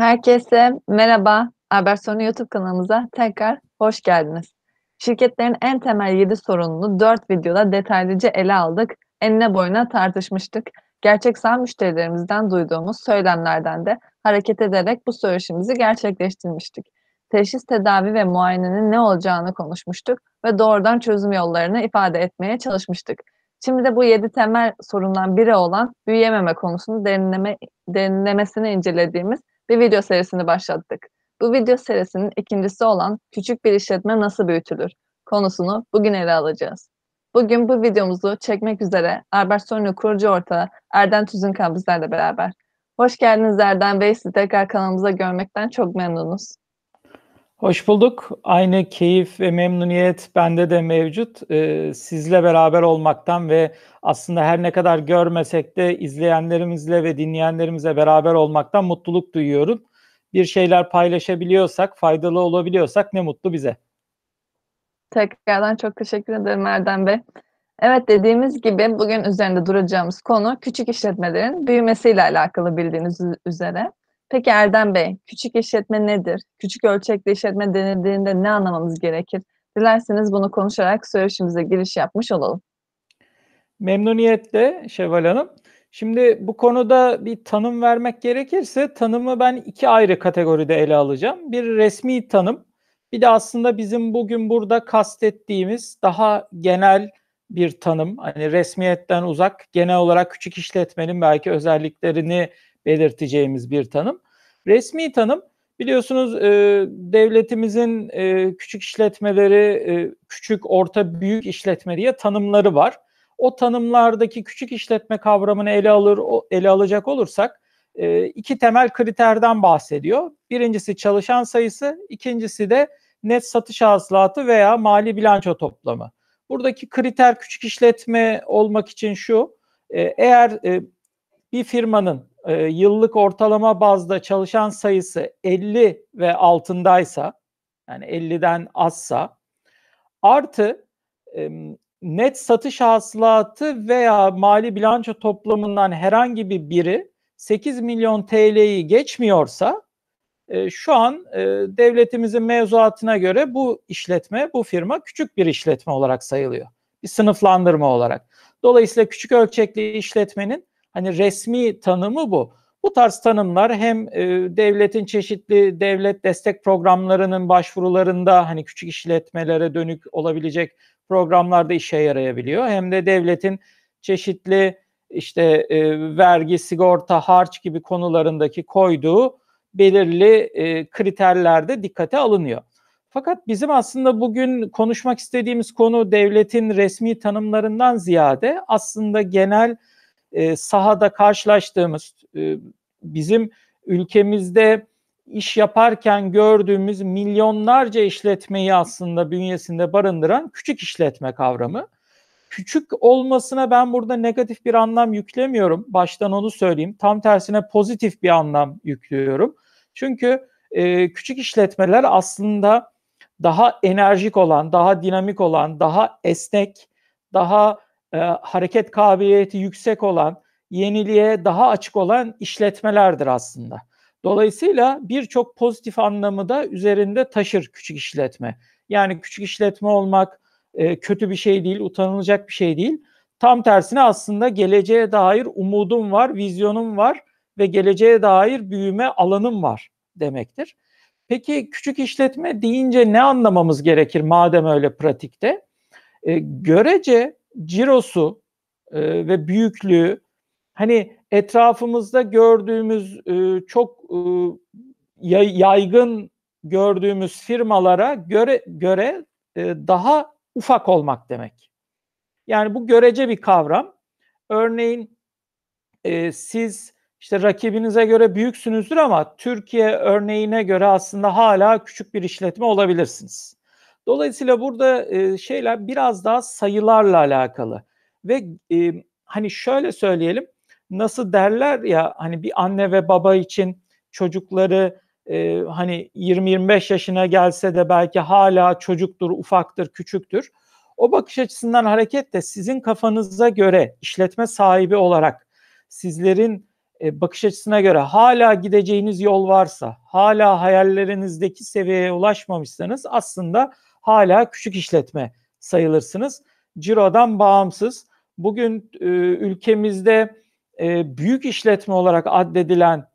Herkese merhaba. Albertsonu YouTube kanalımıza tekrar hoş geldiniz. Şirketlerin en temel 7 sorununu 4 videoda detaylıca ele aldık. Enine boyuna tartışmıştık. Gerçek sağ müşterilerimizden duyduğumuz söylemlerden de hareket ederek bu söyleşimizi gerçekleştirmiştik. Teşhis, tedavi ve muayenenin ne olacağını konuşmuştuk ve doğrudan çözüm yollarını ifade etmeye çalışmıştık. Şimdi de bu 7 temel sorundan biri olan büyüyememe konusunu derinleme, derinlemesine incelediğimiz bir video serisini başlattık. Bu video serisinin ikincisi olan küçük bir işletme nasıl büyütülür konusunu bugün ele alacağız. Bugün bu videomuzu çekmek üzere Albert Sonyo kurucu ortağı Erden Tüzünkan bizlerle beraber. Hoş geldiniz Erden Bey. Sizi tekrar kanalımıza görmekten çok memnunuz. Hoş bulduk. Aynı keyif ve memnuniyet bende de mevcut. Ee, sizle beraber olmaktan ve aslında her ne kadar görmesek de izleyenlerimizle ve dinleyenlerimizle beraber olmaktan mutluluk duyuyorum. Bir şeyler paylaşabiliyorsak, faydalı olabiliyorsak ne mutlu bize. Tekrardan çok teşekkür ederim Erdem Bey. Evet dediğimiz gibi bugün üzerinde duracağımız konu küçük işletmelerin büyümesiyle alakalı bildiğiniz üzere. Peki Erdem Bey, küçük işletme nedir? Küçük ölçekli işletme denildiğinde ne anlamamız gerekir? Dilerseniz bunu konuşarak söyleşimize giriş yapmış olalım. Memnuniyetle Şevval Hanım. Şimdi bu konuda bir tanım vermek gerekirse tanımı ben iki ayrı kategoride ele alacağım. Bir resmi tanım, bir de aslında bizim bugün burada kastettiğimiz daha genel bir tanım. Hani resmiyetten uzak, genel olarak küçük işletmenin belki özelliklerini belirteceğimiz bir tanım. Resmi tanım biliyorsunuz e, devletimizin e, küçük işletmeleri, e, küçük, orta, büyük işletme diye tanımları var. O tanımlardaki küçük işletme kavramını ele alır ele alacak olursak e, iki temel kriterden bahsediyor. Birincisi çalışan sayısı, ikincisi de net satış hasılatı veya mali bilanço toplamı. Buradaki kriter küçük işletme olmak için şu, e, eğer e, bir firmanın e, yıllık ortalama bazda çalışan sayısı 50 ve altındaysa yani 50'den azsa artı e, net satış hasılatı veya mali bilanço toplamından herhangi bir biri 8 milyon TL'yi geçmiyorsa e, şu an e, devletimizin mevzuatına göre bu işletme, bu firma küçük bir işletme olarak sayılıyor. Bir sınıflandırma olarak. Dolayısıyla küçük ölçekli işletmenin Hani resmi tanımı bu. Bu tarz tanımlar hem e, devletin çeşitli devlet destek programlarının başvurularında hani küçük işletmelere dönük olabilecek programlarda işe yarayabiliyor. Hem de devletin çeşitli işte e, vergi, sigorta, harç gibi konularındaki koyduğu belirli e, kriterlerde dikkate alınıyor. Fakat bizim aslında bugün konuşmak istediğimiz konu devletin resmi tanımlarından ziyade aslında genel e, sahada karşılaştığımız e, bizim ülkemizde iş yaparken gördüğümüz milyonlarca işletmeyi aslında bünyesinde barındıran küçük işletme kavramı. Küçük olmasına ben burada negatif bir anlam yüklemiyorum. Baştan onu söyleyeyim. Tam tersine pozitif bir anlam yüklüyorum. Çünkü e, küçük işletmeler aslında daha enerjik olan, daha dinamik olan, daha esnek, daha e, hareket kabiliyeti yüksek olan, yeniliğe daha açık olan işletmelerdir aslında. Dolayısıyla birçok pozitif anlamı da üzerinde taşır küçük işletme. Yani küçük işletme olmak e, kötü bir şey değil, utanılacak bir şey değil. Tam tersine aslında geleceğe dair umudum var, vizyonum var ve geleceğe dair büyüme alanım var demektir. Peki küçük işletme deyince ne anlamamız gerekir madem öyle pratikte? E, görece cirosu e, ve büyüklüğü hani etrafımızda gördüğümüz e, çok e, yaygın gördüğümüz firmalara göre göre e, daha ufak olmak demek. Yani bu görece bir kavram. Örneğin e, siz işte rakibinize göre büyüksünüzdür ama Türkiye örneğine göre aslında hala küçük bir işletme olabilirsiniz. Dolayısıyla burada e, şeyler biraz daha sayılarla alakalı ve e, hani şöyle söyleyelim nasıl derler ya hani bir anne ve baba için çocukları e, hani 20-25 yaşına gelse de belki hala çocuktur, ufaktır, küçüktür. O bakış açısından hareketle sizin kafanıza göre işletme sahibi olarak sizlerin e, bakış açısına göre hala gideceğiniz yol varsa, hala hayallerinizdeki seviyeye ulaşmamışsanız aslında hala küçük işletme sayılırsınız. Ciro'dan bağımsız. Bugün e, ülkemizde e, büyük işletme olarak addedilen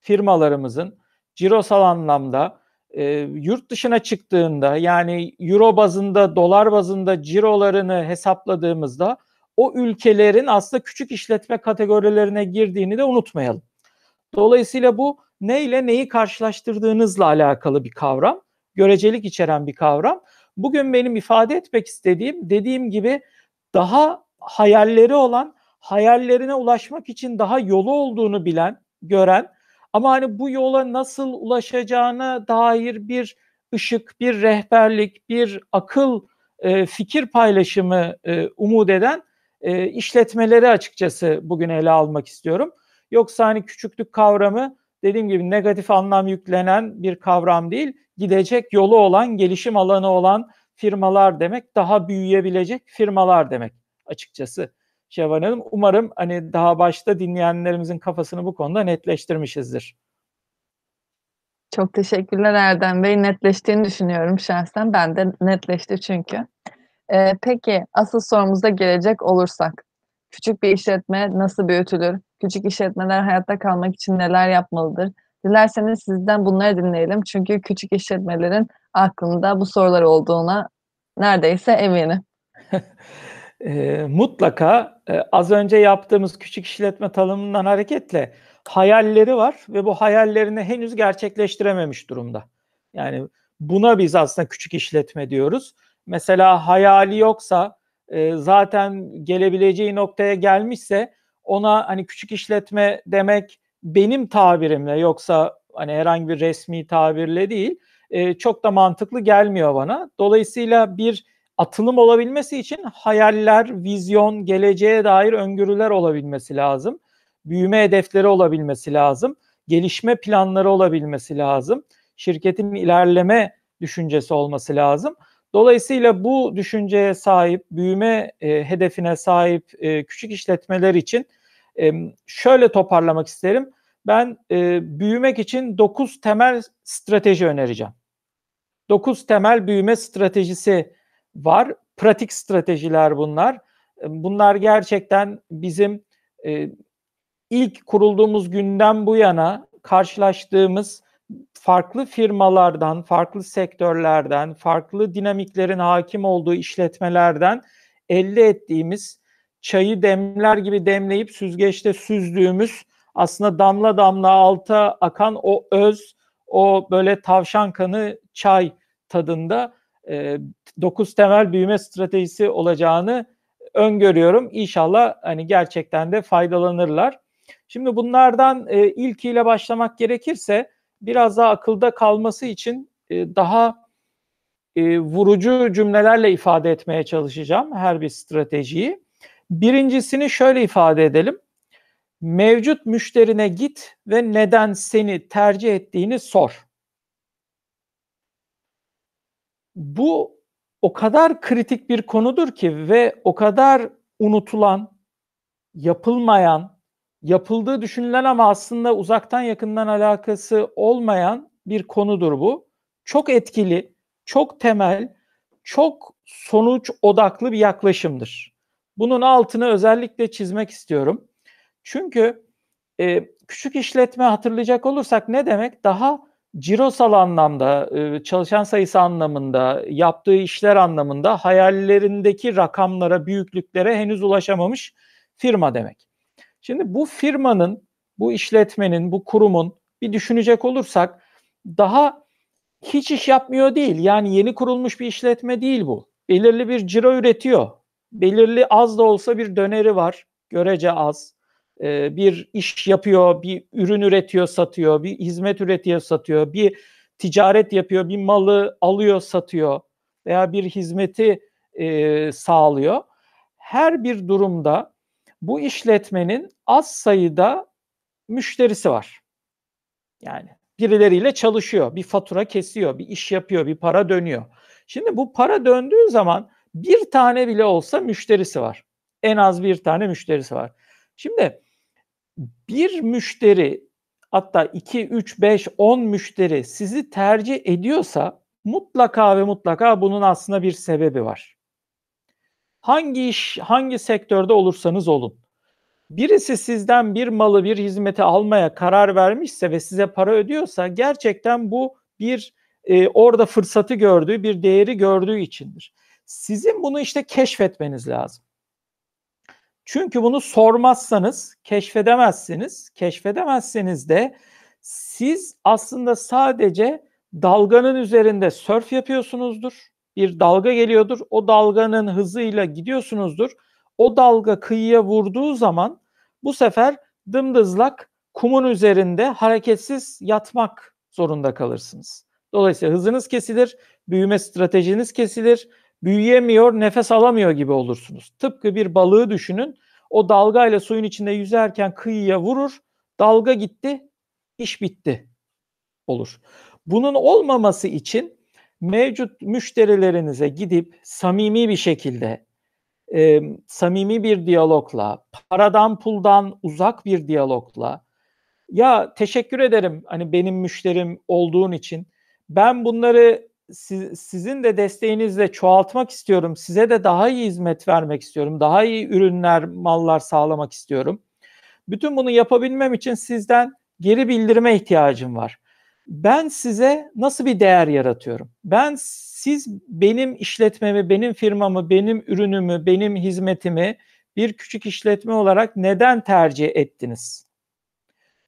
firmalarımızın cirosal anlamda e, yurt dışına çıktığında yani euro bazında, dolar bazında cirolarını hesapladığımızda o ülkelerin aslında küçük işletme kategorilerine girdiğini de unutmayalım. Dolayısıyla bu ne ile neyi karşılaştırdığınızla alakalı bir kavram, görecelik içeren bir kavram. Bugün benim ifade etmek istediğim dediğim gibi daha hayalleri olan, hayallerine ulaşmak için daha yolu olduğunu bilen, gören ama hani bu yola nasıl ulaşacağına dair bir ışık, bir rehberlik, bir akıl, e, fikir paylaşımı e, umut eden e, işletmeleri açıkçası bugün ele almak istiyorum. Yoksa hani küçüklük kavramı dediğim gibi negatif anlam yüklenen bir kavram değil, gidecek yolu olan, gelişim alanı olan firmalar demek, daha büyüyebilecek firmalar demek açıkçası. Şevval Hanım umarım hani daha başta dinleyenlerimizin kafasını bu konuda netleştirmişizdir. Çok teşekkürler Erdem Bey. Netleştiğini düşünüyorum şahsen. Ben de netleşti çünkü. Ee, peki asıl sorumuza gelecek olursak. Küçük bir işletme nasıl büyütülür? Küçük işletmeler hayatta kalmak için neler yapmalıdır? Dilerseniz sizden bunları dinleyelim. Çünkü küçük işletmelerin aklında bu sorular olduğuna neredeyse eminim. e, mutlaka e, az önce yaptığımız küçük işletme tanımından hareketle hayalleri var ve bu hayallerini henüz gerçekleştirememiş durumda. Yani buna biz aslında küçük işletme diyoruz. Mesela hayali yoksa e, zaten gelebileceği noktaya gelmişse ona hani küçük işletme demek benim tabirimle yoksa hani herhangi bir resmi tabirle değil e, çok da mantıklı gelmiyor bana. Dolayısıyla bir atılım olabilmesi için hayaller, vizyon, geleceğe dair öngörüler olabilmesi lazım. Büyüme hedefleri olabilmesi lazım. Gelişme planları olabilmesi lazım. Şirketin ilerleme düşüncesi olması lazım. Dolayısıyla bu düşünceye sahip, büyüme e, hedefine sahip e, küçük işletmeler için e, şöyle toparlamak isterim. Ben e, büyümek için 9 temel strateji önereceğim. 9 temel büyüme stratejisi var. Pratik stratejiler bunlar. Bunlar gerçekten bizim e, ilk kurulduğumuz günden bu yana karşılaştığımız farklı firmalardan, farklı sektörlerden, farklı dinamiklerin hakim olduğu işletmelerden elde ettiğimiz çayı demler gibi demleyip süzgeçte süzdüğümüz aslında damla damla alta akan o öz, o böyle tavşan kanı çay tadında e, 9 temel büyüme stratejisi olacağını öngörüyorum. İnşallah hani gerçekten de faydalanırlar. Şimdi bunlardan e, ilkiyle başlamak gerekirse biraz daha akılda kalması için e, daha e, vurucu cümlelerle ifade etmeye çalışacağım her bir stratejiyi. Birincisini şöyle ifade edelim. Mevcut müşterine git ve neden seni tercih ettiğini sor. Bu o kadar kritik bir konudur ki ve o kadar unutulan, yapılmayan, yapıldığı düşünülen ama aslında uzaktan yakından alakası olmayan bir konudur bu. Çok etkili, çok temel, çok sonuç odaklı bir yaklaşımdır. Bunun altını özellikle çizmek istiyorum. Çünkü e, küçük işletme hatırlayacak olursak ne demek? Daha cirosal anlamda, çalışan sayısı anlamında, yaptığı işler anlamında hayallerindeki rakamlara, büyüklüklere henüz ulaşamamış firma demek. Şimdi bu firmanın, bu işletmenin, bu kurumun bir düşünecek olursak daha hiç iş yapmıyor değil. Yani yeni kurulmuş bir işletme değil bu. Belirli bir ciro üretiyor. Belirli az da olsa bir döneri var. Görece az bir iş yapıyor, bir ürün üretiyor, satıyor, bir hizmet üretiyor, satıyor, bir ticaret yapıyor, bir malı alıyor, satıyor veya bir hizmeti e, sağlıyor. Her bir durumda bu işletmenin az sayıda müşterisi var. Yani birileriyle çalışıyor, bir fatura kesiyor, bir iş yapıyor, bir para dönüyor. Şimdi bu para döndüğü zaman bir tane bile olsa müşterisi var. En az bir tane müşterisi var. Şimdi bir müşteri hatta 2, 3, 5, 10 müşteri sizi tercih ediyorsa mutlaka ve mutlaka bunun aslında bir sebebi var. Hangi iş, hangi sektörde olursanız olun. Birisi sizden bir malı, bir hizmeti almaya karar vermişse ve size para ödüyorsa gerçekten bu bir e, orada fırsatı gördüğü, bir değeri gördüğü içindir. Sizin bunu işte keşfetmeniz lazım. Çünkü bunu sormazsanız keşfedemezsiniz. Keşfedemezseniz de siz aslında sadece dalganın üzerinde sörf yapıyorsunuzdur. Bir dalga geliyordur. O dalganın hızıyla gidiyorsunuzdur. O dalga kıyıya vurduğu zaman bu sefer dımdızlak kumun üzerinde hareketsiz yatmak zorunda kalırsınız. Dolayısıyla hızınız kesilir, büyüme stratejiniz kesilir, büyüyemiyor, nefes alamıyor gibi olursunuz. Tıpkı bir balığı düşünün. O dalgayla suyun içinde yüzerken kıyıya vurur, dalga gitti, iş bitti olur. Bunun olmaması için mevcut müşterilerinize gidip samimi bir şekilde e, samimi bir diyalogla, paradan puldan uzak bir diyalogla ya teşekkür ederim hani benim müşterim olduğun için. Ben bunları siz, sizin de desteğinizle çoğaltmak istiyorum. Size de daha iyi hizmet vermek istiyorum. Daha iyi ürünler, mallar sağlamak istiyorum. Bütün bunu yapabilmem için sizden geri bildirime ihtiyacım var. Ben size nasıl bir değer yaratıyorum? Ben siz benim işletmemi, benim firmamı, benim ürünümü, benim hizmetimi bir küçük işletme olarak neden tercih ettiniz?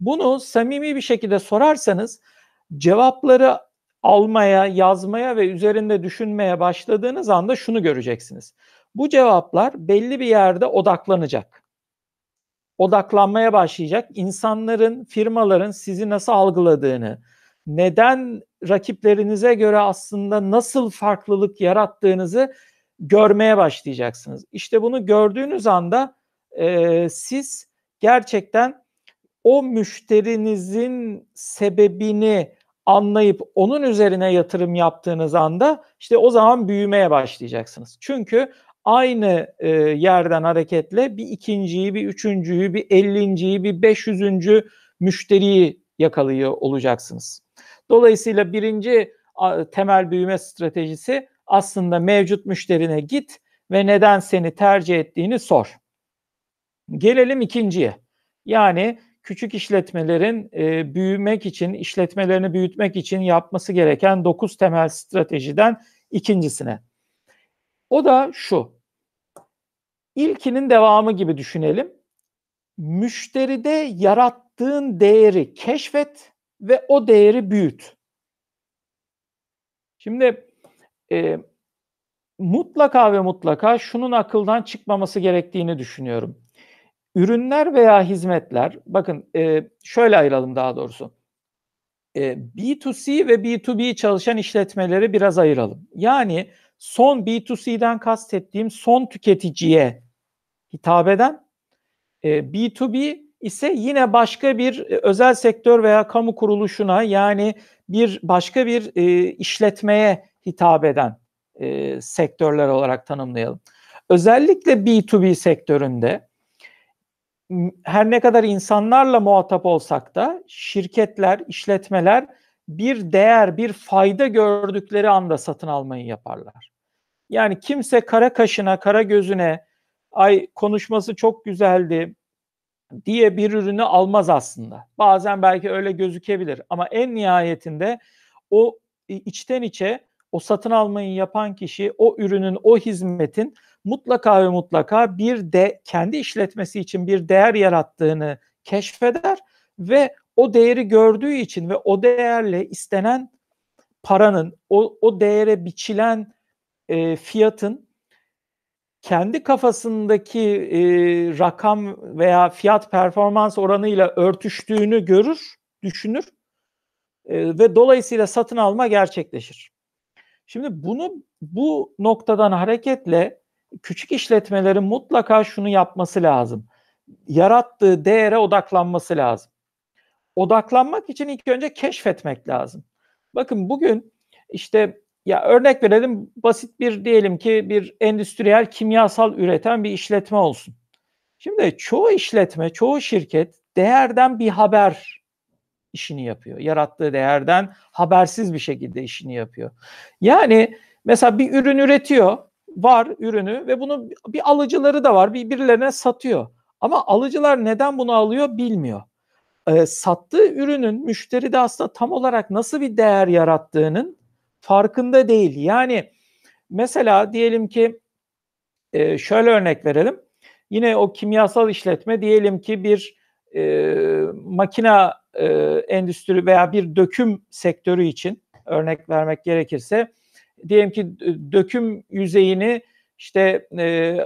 Bunu samimi bir şekilde sorarsanız cevapları almaya, yazmaya ve üzerinde düşünmeye başladığınız anda şunu göreceksiniz. Bu cevaplar belli bir yerde odaklanacak. Odaklanmaya başlayacak. İnsanların, firmaların sizi nasıl algıladığını, neden rakiplerinize göre aslında nasıl farklılık yarattığınızı görmeye başlayacaksınız. İşte bunu gördüğünüz anda e, siz gerçekten o müşterinizin sebebini anlayıp onun üzerine yatırım yaptığınız anda işte o zaman büyümeye başlayacaksınız. Çünkü aynı e, yerden hareketle bir ikinciyi, bir üçüncüyü, bir ellinciyi, bir beş yüzüncü müşteriyi yakalıyor olacaksınız. Dolayısıyla birinci temel büyüme stratejisi aslında mevcut müşterine git ve neden seni tercih ettiğini sor. Gelelim ikinciye. Yani küçük işletmelerin e, büyümek için, işletmelerini büyütmek için yapması gereken 9 temel stratejiden ikincisine. O da şu. İlkinin devamı gibi düşünelim. Müşteride yarattığın değeri keşfet ve o değeri büyüt. Şimdi e, mutlaka ve mutlaka şunun akıldan çıkmaması gerektiğini düşünüyorum. Ürünler veya hizmetler, bakın e, şöyle ayıralım daha doğrusu. E, B2C ve B2B çalışan işletmeleri biraz ayıralım. Yani son B2C'den kastettiğim son tüketiciye hitap eden, e, B2B ise yine başka bir e, özel sektör veya kamu kuruluşuna yani bir başka bir e, işletmeye hitap eden e, sektörler olarak tanımlayalım. Özellikle B2B sektöründe her ne kadar insanlarla muhatap olsak da şirketler, işletmeler bir değer, bir fayda gördükleri anda satın almayı yaparlar. Yani kimse kara kaşına, kara gözüne ay konuşması çok güzeldi, diye bir ürünü almaz aslında. Bazen belki öyle gözükebilir ama en nihayetinde o içten içe o satın almayı yapan kişi o ürünün, o hizmetin mutlaka ve mutlaka bir de kendi işletmesi için bir değer yarattığını keşfeder ve o değeri gördüğü için ve o değerle istenen paranın, o, o değere biçilen e, fiyatın kendi kafasındaki e, rakam veya fiyat performans oranıyla örtüştüğünü görür, düşünür e, ve dolayısıyla satın alma gerçekleşir. Şimdi bunu bu noktadan hareketle küçük işletmelerin mutlaka şunu yapması lazım. Yarattığı değere odaklanması lazım. Odaklanmak için ilk önce keşfetmek lazım. Bakın bugün işte ya örnek verelim basit bir diyelim ki bir endüstriyel kimyasal üreten bir işletme olsun. Şimdi çoğu işletme, çoğu şirket değerden bir haber işini yapıyor. Yarattığı değerden habersiz bir şekilde işini yapıyor. Yani mesela bir ürün üretiyor, var ürünü ve bunu bir alıcıları da var, bir birilerine satıyor. Ama alıcılar neden bunu alıyor bilmiyor. E, sattığı ürünün müşteri de aslında tam olarak nasıl bir değer yarattığının farkında değil. Yani mesela diyelim ki e, şöyle örnek verelim. Yine o kimyasal işletme diyelim ki bir e, makina e, endüstri veya bir döküm sektörü için örnek vermek gerekirse diyelim ki döküm yüzeyini işte e,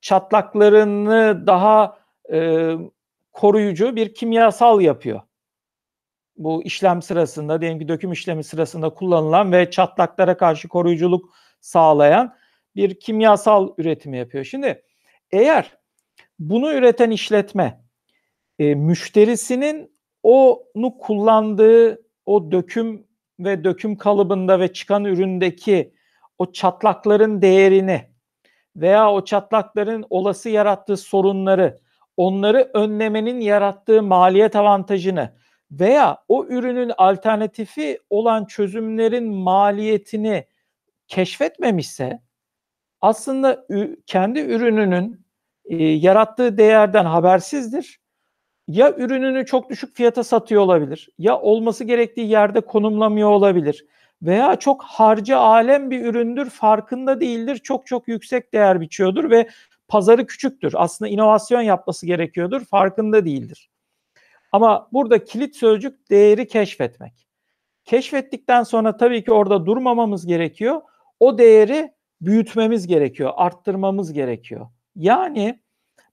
çatlaklarını daha e, koruyucu bir kimyasal yapıyor. Bu işlem sırasında diyelim ki döküm işlemi sırasında kullanılan ve çatlaklara karşı koruyuculuk sağlayan bir kimyasal üretimi yapıyor. Şimdi eğer bunu üreten işletme e, müşterisinin onu kullandığı o döküm ve döküm kalıbında ve çıkan üründeki o çatlakların değerini veya o çatlakların olası yarattığı sorunları, onları önlemenin yarattığı maliyet avantajını veya o ürünün alternatifi olan çözümlerin maliyetini keşfetmemişse aslında kendi ürününün e, yarattığı değerden habersizdir. Ya ürününü çok düşük fiyata satıyor olabilir, ya olması gerektiği yerde konumlamıyor olabilir veya çok harcı alem bir üründür, farkında değildir, çok çok yüksek değer biçiyordur ve pazarı küçüktür. Aslında inovasyon yapması gerekiyordur, farkında değildir. Ama burada kilit sözcük değeri keşfetmek. Keşfettikten sonra tabii ki orada durmamamız gerekiyor. O değeri büyütmemiz gerekiyor, arttırmamız gerekiyor. Yani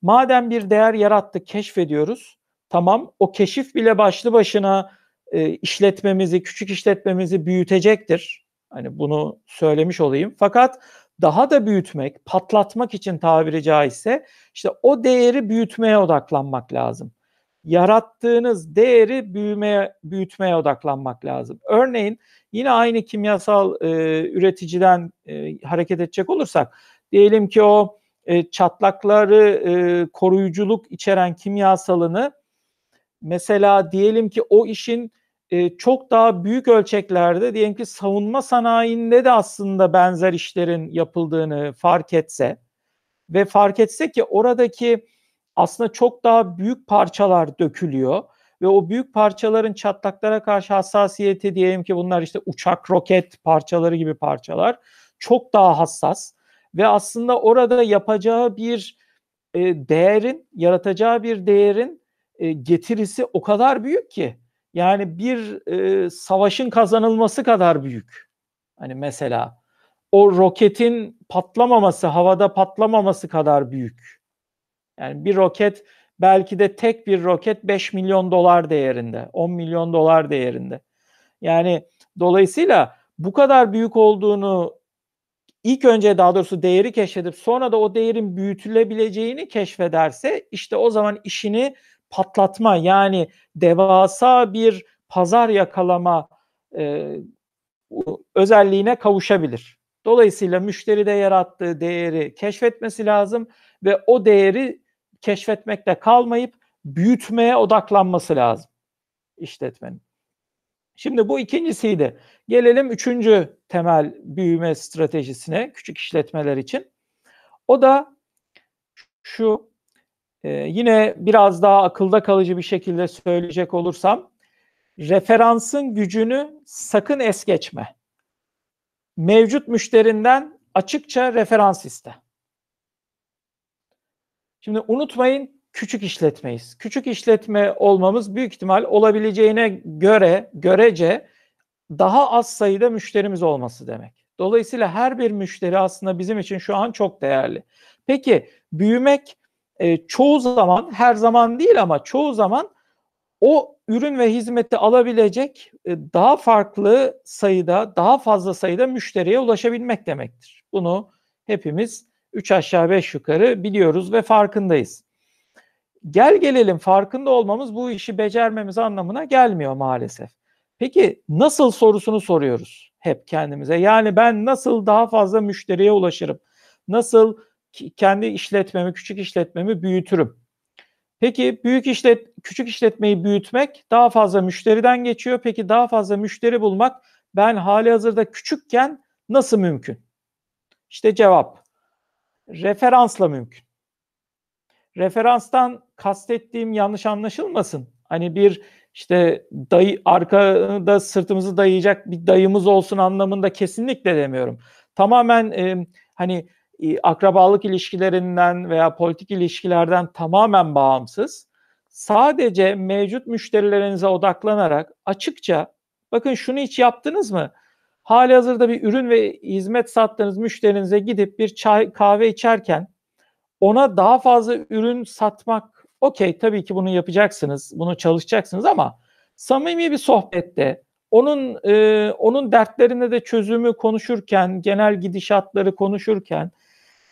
madem bir değer yarattık, keşfediyoruz. Tamam o keşif bile başlı başına e, işletmemizi, küçük işletmemizi büyütecektir. Hani bunu söylemiş olayım. Fakat daha da büyütmek, patlatmak için tabiri caizse işte o değeri büyütmeye odaklanmak lazım. Yarattığınız değeri büyümeye, büyütmeye odaklanmak lazım. Örneğin yine aynı kimyasal e, üreticiden e, hareket edecek olursak diyelim ki o e, çatlakları e, koruyuculuk içeren kimyasalını mesela diyelim ki o işin e, çok daha büyük ölçeklerde diyelim ki savunma sanayinde de aslında benzer işlerin yapıldığını fark etse ve fark etse ki oradaki aslında çok daha büyük parçalar dökülüyor ve o büyük parçaların çatlaklara karşı hassasiyeti diyelim ki bunlar işte uçak roket parçaları gibi parçalar çok daha hassas ve aslında orada yapacağı bir e, değerin yaratacağı bir değerin e, getirisi o kadar büyük ki yani bir e, savaşın kazanılması kadar büyük. Hani mesela o roketin patlamaması, havada patlamaması kadar büyük. Yani bir roket belki de tek bir roket 5 milyon dolar değerinde, 10 milyon dolar değerinde. Yani dolayısıyla bu kadar büyük olduğunu ilk önce daha doğrusu değeri keşfedip sonra da o değerin büyütülebileceğini keşfederse işte o zaman işini patlatma yani devasa bir pazar yakalama e, özelliğine kavuşabilir. Dolayısıyla müşteride yarattığı değeri keşfetmesi lazım ve o değeri keşfetmekte kalmayıp büyütmeye odaklanması lazım işletmenin. Şimdi bu ikincisiydi. Gelelim üçüncü temel büyüme stratejisine küçük işletmeler için. O da şu ee, yine biraz daha akılda kalıcı bir şekilde söyleyecek olursam referansın gücünü sakın es geçme. Mevcut müşterinden açıkça referans iste. Şimdi unutmayın küçük işletmeyiz. Küçük işletme olmamız büyük ihtimal olabileceğine göre görece daha az sayıda müşterimiz olması demek. Dolayısıyla her bir müşteri aslında bizim için şu an çok değerli. Peki büyümek e, çoğu zaman her zaman değil ama çoğu zaman o ürün ve hizmeti alabilecek e, daha farklı sayıda, daha fazla sayıda müşteriye ulaşabilmek demektir. Bunu hepimiz 3 aşağı 5 yukarı biliyoruz ve farkındayız. Gel gelelim farkında olmamız bu işi becermemiz anlamına gelmiyor maalesef. Peki nasıl sorusunu soruyoruz hep kendimize. Yani ben nasıl daha fazla müşteriye ulaşırım? Nasıl kendi işletmemi, küçük işletmemi büyütürüm. Peki büyük işlet küçük işletmeyi büyütmek daha fazla müşteriden geçiyor. Peki daha fazla müşteri bulmak ben hali hazırda küçükken nasıl mümkün? İşte cevap. Referansla mümkün. Referanstan kastettiğim yanlış anlaşılmasın. Hani bir işte dayı arkada sırtımızı dayayacak bir dayımız olsun anlamında kesinlikle demiyorum. Tamamen e, hani akrabalık ilişkilerinden veya politik ilişkilerden tamamen bağımsız. Sadece mevcut müşterilerinize odaklanarak açıkça bakın şunu hiç yaptınız mı? Hali hazırda bir ürün ve hizmet sattığınız müşterinize gidip bir çay kahve içerken ona daha fazla ürün satmak okey tabii ki bunu yapacaksınız, bunu çalışacaksınız ama samimi bir sohbette onun e, onun dertlerine de çözümü konuşurken, genel gidişatları konuşurken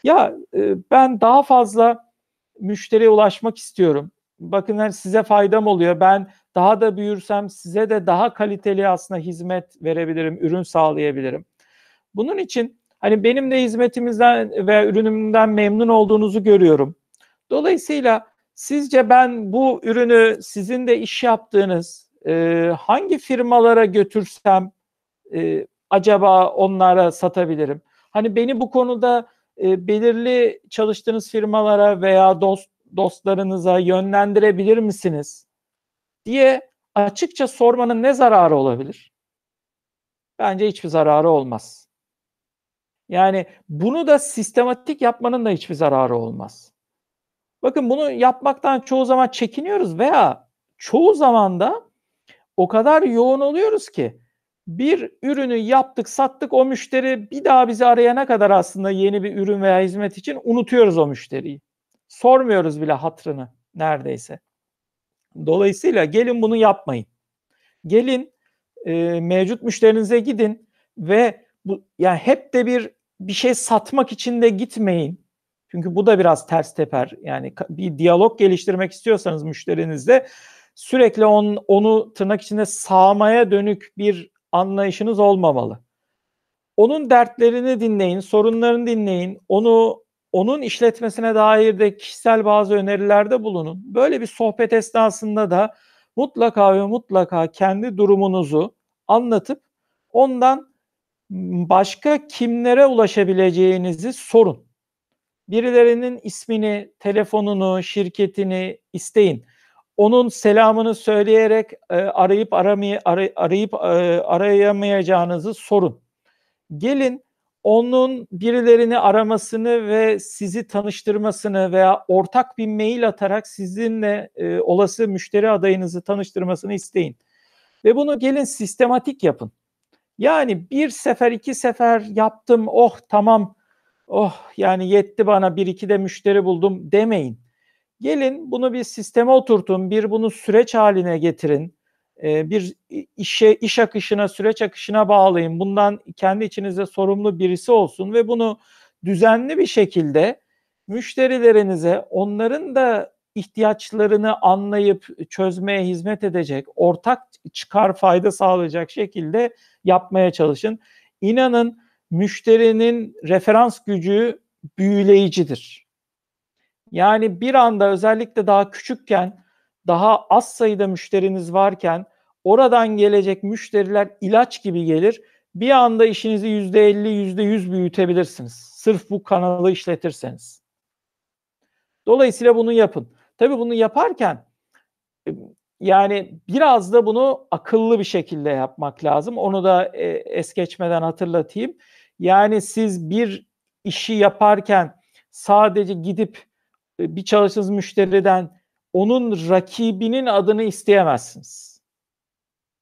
ya e, ben daha fazla müşteriye ulaşmak istiyorum. Bakın hani size faydam oluyor. Ben daha da büyürsem size de daha kaliteli aslında hizmet verebilirim, ürün sağlayabilirim. Bunun için hani benim de hizmetimizden veya ürünümden memnun olduğunuzu görüyorum. Dolayısıyla sizce ben bu ürünü sizin de iş yaptığınız e, hangi firmalara götürsem e, acaba onlara satabilirim? Hani beni bu konuda e, belirli çalıştığınız firmalara veya dost dostlarınıza yönlendirebilir misiniz? diye açıkça sormanın ne zararı olabilir? Bence hiçbir zararı olmaz. Yani bunu da sistematik yapmanın da hiçbir zararı olmaz. Bakın bunu yapmaktan çoğu zaman çekiniyoruz veya çoğu zaman da o kadar yoğun oluyoruz ki bir ürünü yaptık, sattık o müşteri bir daha bizi arayana kadar aslında yeni bir ürün veya hizmet için unutuyoruz o müşteriyi. Sormuyoruz bile hatrını neredeyse. Dolayısıyla gelin bunu yapmayın. Gelin e, mevcut müşterinize gidin ve bu yani hep de bir bir şey satmak için de gitmeyin. Çünkü bu da biraz ters teper. Yani bir diyalog geliştirmek istiyorsanız müşterinizle sürekli on, onu tırnak içinde sağmaya dönük bir anlayışınız olmamalı. Onun dertlerini dinleyin, sorunlarını dinleyin, onu onun işletmesine dair de kişisel bazı önerilerde bulunun. Böyle bir sohbet esnasında da mutlaka ve mutlaka kendi durumunuzu anlatıp ondan başka kimlere ulaşabileceğinizi sorun. Birilerinin ismini, telefonunu, şirketini isteyin. Onun selamını söyleyerek e, arayıp aramay aray arayıp e, arayamayacağınızı sorun. Gelin onun birilerini aramasını ve sizi tanıştırmasını veya ortak bir mail atarak sizinle e, olası müşteri adayınızı tanıştırmasını isteyin. Ve bunu gelin sistematik yapın. Yani bir sefer iki sefer yaptım oh tamam oh yani yetti bana bir iki de müşteri buldum demeyin. Gelin bunu bir sisteme oturtun, bir bunu süreç haline getirin bir işe iş akışına, süreç akışına bağlayın. Bundan kendi içinizde sorumlu birisi olsun ve bunu düzenli bir şekilde müşterilerinize onların da ihtiyaçlarını anlayıp çözmeye hizmet edecek, ortak çıkar fayda sağlayacak şekilde yapmaya çalışın. İnanın müşterinin referans gücü büyüleyicidir. Yani bir anda özellikle daha küçükken daha az sayıda müşteriniz varken oradan gelecek müşteriler ilaç gibi gelir. Bir anda işinizi %50, %100 büyütebilirsiniz. Sırf bu kanalı işletirseniz. Dolayısıyla bunu yapın. Tabii bunu yaparken yani biraz da bunu akıllı bir şekilde yapmak lazım. Onu da es geçmeden hatırlatayım. Yani siz bir işi yaparken sadece gidip bir çalıştığınız müşteriden onun rakibinin adını isteyemezsiniz.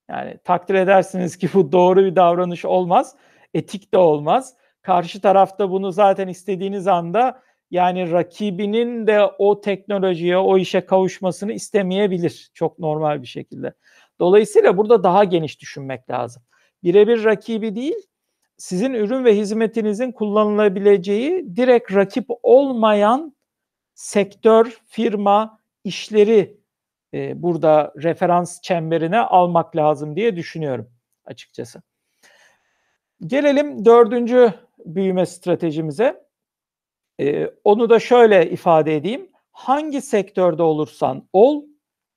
Yani takdir edersiniz ki bu doğru bir davranış olmaz. Etik de olmaz. Karşı tarafta bunu zaten istediğiniz anda yani rakibinin de o teknolojiye, o işe kavuşmasını istemeyebilir. Çok normal bir şekilde. Dolayısıyla burada daha geniş düşünmek lazım. Birebir rakibi değil, sizin ürün ve hizmetinizin kullanılabileceği direkt rakip olmayan sektör, firma, işleri e, burada referans çemberine almak lazım diye düşünüyorum açıkçası. Gelelim dördüncü büyüme stratejimize. E, onu da şöyle ifade edeyim. hangi sektörde olursan ol,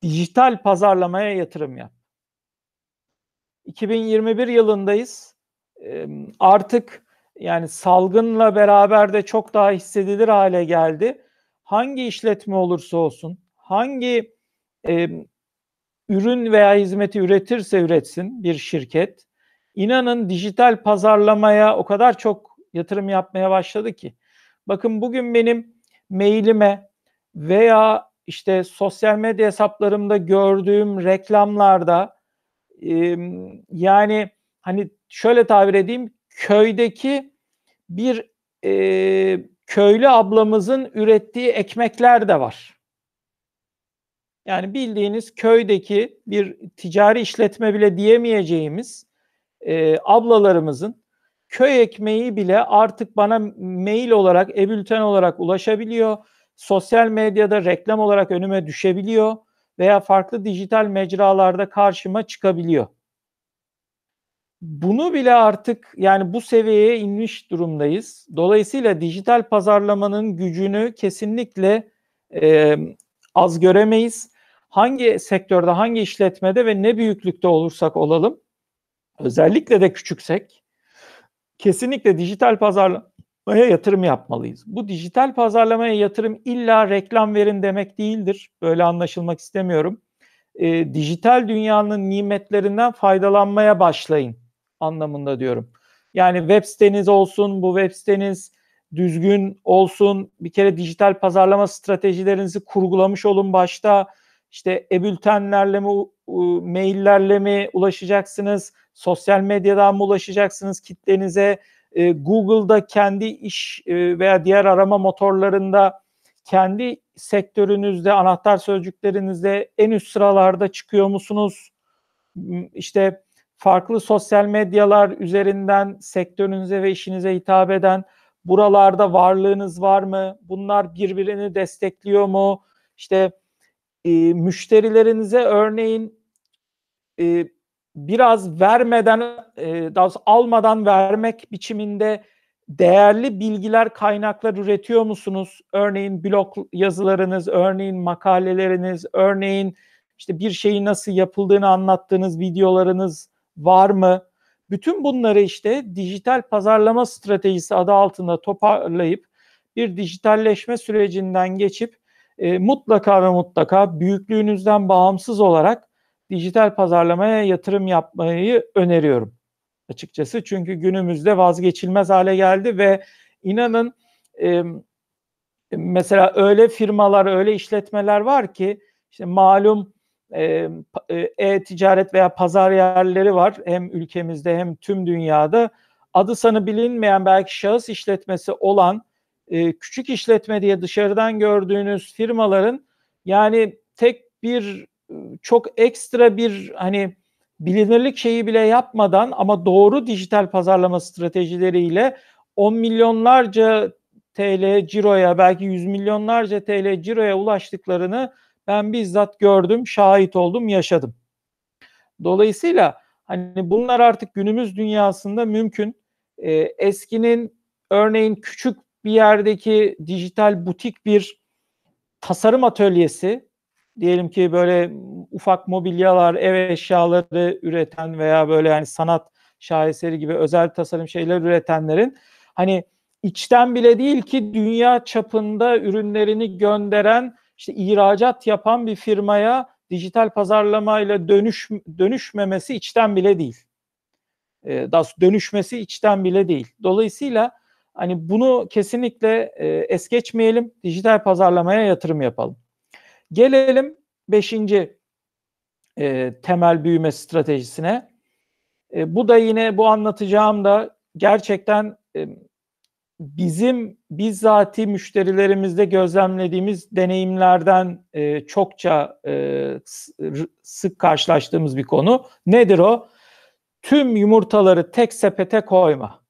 dijital pazarlamaya yatırım yap. 2021 yılındayız. Artık yani salgınla beraber de çok daha hissedilir hale geldi. Hangi işletme olursa olsun, hangi e, ürün veya hizmeti üretirse üretsin bir şirket, inanın dijital pazarlamaya o kadar çok yatırım yapmaya başladı ki. Bakın bugün benim mailime veya işte sosyal medya hesaplarımda gördüğüm reklamlarda e, yani hani şöyle tabir edeyim köydeki bir e, köylü ablamızın ürettiği ekmekler de var. Yani bildiğiniz köydeki bir ticari işletme bile diyemeyeceğimiz e, ablalarımızın köy ekmeği bile artık bana mail olarak, e-bülten olarak ulaşabiliyor. Sosyal medyada reklam olarak önüme düşebiliyor veya farklı dijital mecralarda karşıma çıkabiliyor. Bunu bile artık yani bu seviyeye inmiş durumdayız. Dolayısıyla dijital pazarlamanın gücünü kesinlikle e, az göremeyiz. Hangi sektörde, hangi işletmede ve ne büyüklükte olursak olalım, özellikle de küçüksek, kesinlikle dijital pazarlamaya yatırım yapmalıyız. Bu dijital pazarlamaya yatırım illa reklam verin demek değildir. Böyle anlaşılmak istemiyorum. E, dijital dünyanın nimetlerinden faydalanmaya başlayın anlamında diyorum. Yani web siteniz olsun, bu web siteniz düzgün olsun. Bir kere dijital pazarlama stratejilerinizi kurgulamış olun başta. İşte e-bültenlerle mi, maillerle mi ulaşacaksınız? Sosyal medyadan mı ulaşacaksınız kitlenize? E, Google'da kendi iş e, veya diğer arama motorlarında kendi sektörünüzde, anahtar sözcüklerinizde en üst sıralarda çıkıyor musunuz? İşte farklı sosyal medyalar üzerinden sektörünüze ve işinize hitap eden buralarda varlığınız var mı? Bunlar birbirini destekliyor mu? İşte e, müşterilerinize örneğin e, biraz vermeden, e, daha doğrusu almadan vermek biçiminde değerli bilgiler, kaynaklar üretiyor musunuz? Örneğin blog yazılarınız, örneğin makaleleriniz, örneğin işte bir şeyi nasıl yapıldığını anlattığınız videolarınız var mı? Bütün bunları işte dijital pazarlama stratejisi adı altında toparlayıp bir dijitalleşme sürecinden geçip e, mutlaka ve mutlaka büyüklüğünüzden bağımsız olarak dijital pazarlamaya yatırım yapmayı öneriyorum açıkçası. Çünkü günümüzde vazgeçilmez hale geldi ve inanın e, mesela öyle firmalar, öyle işletmeler var ki işte malum e-ticaret veya pazar yerleri var hem ülkemizde hem tüm dünyada. Adı sanı bilinmeyen belki şahıs işletmesi olan e, küçük işletme diye dışarıdan gördüğünüz firmaların yani tek bir çok ekstra bir hani bilinirlik şeyi bile yapmadan ama doğru dijital pazarlama stratejileriyle 10 milyonlarca TL ciroya belki 100 milyonlarca TL ciroya ulaştıklarını ben bizzat gördüm, şahit oldum, yaşadım. Dolayısıyla hani bunlar artık günümüz dünyasında mümkün. Ee, eskinin örneğin küçük bir yerdeki dijital butik bir tasarım atölyesi diyelim ki böyle ufak mobilyalar, ev eşyaları üreten veya böyle yani sanat şaheseri gibi özel tasarım şeyler üretenlerin hani içten bile değil ki dünya çapında ürünlerini gönderen işte ihracat yapan bir firmaya dijital pazarlamayla dönüş dönüşmemesi içten bile değil. E, daha dönüşmesi içten bile değil. Dolayısıyla hani bunu kesinlikle e, es geçmeyelim. Dijital pazarlamaya yatırım yapalım. Gelelim beşinci e, temel büyüme stratejisine. E, bu da yine bu anlatacağım da gerçekten e, bizim bizzati müşterilerimizde gözlemlediğimiz deneyimlerden e, çokça e, sık karşılaştığımız bir konu. Nedir o? Tüm yumurtaları tek sepete koyma.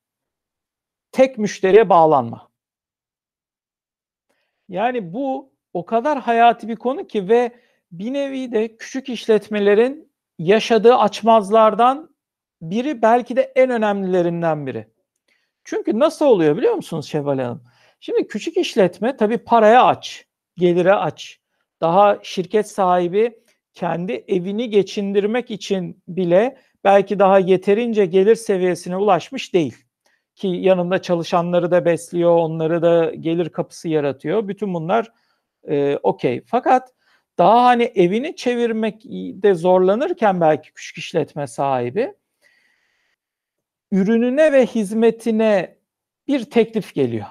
Tek müşteriye bağlanma. Yani bu o kadar hayati bir konu ki ve bir nevi de küçük işletmelerin yaşadığı açmazlardan biri belki de en önemlilerinden biri. Çünkü nasıl oluyor biliyor musunuz Şevval Hanım? Şimdi küçük işletme tabii paraya aç. gelire aç. Daha şirket sahibi kendi evini geçindirmek için bile belki daha yeterince gelir seviyesine ulaşmış değil. Ki yanında çalışanları da besliyor, onları da gelir kapısı yaratıyor. Bütün bunlar e, okey. Fakat daha hani evini çevirmek de zorlanırken belki küçük işletme sahibi ürününe ve hizmetine bir teklif geliyor.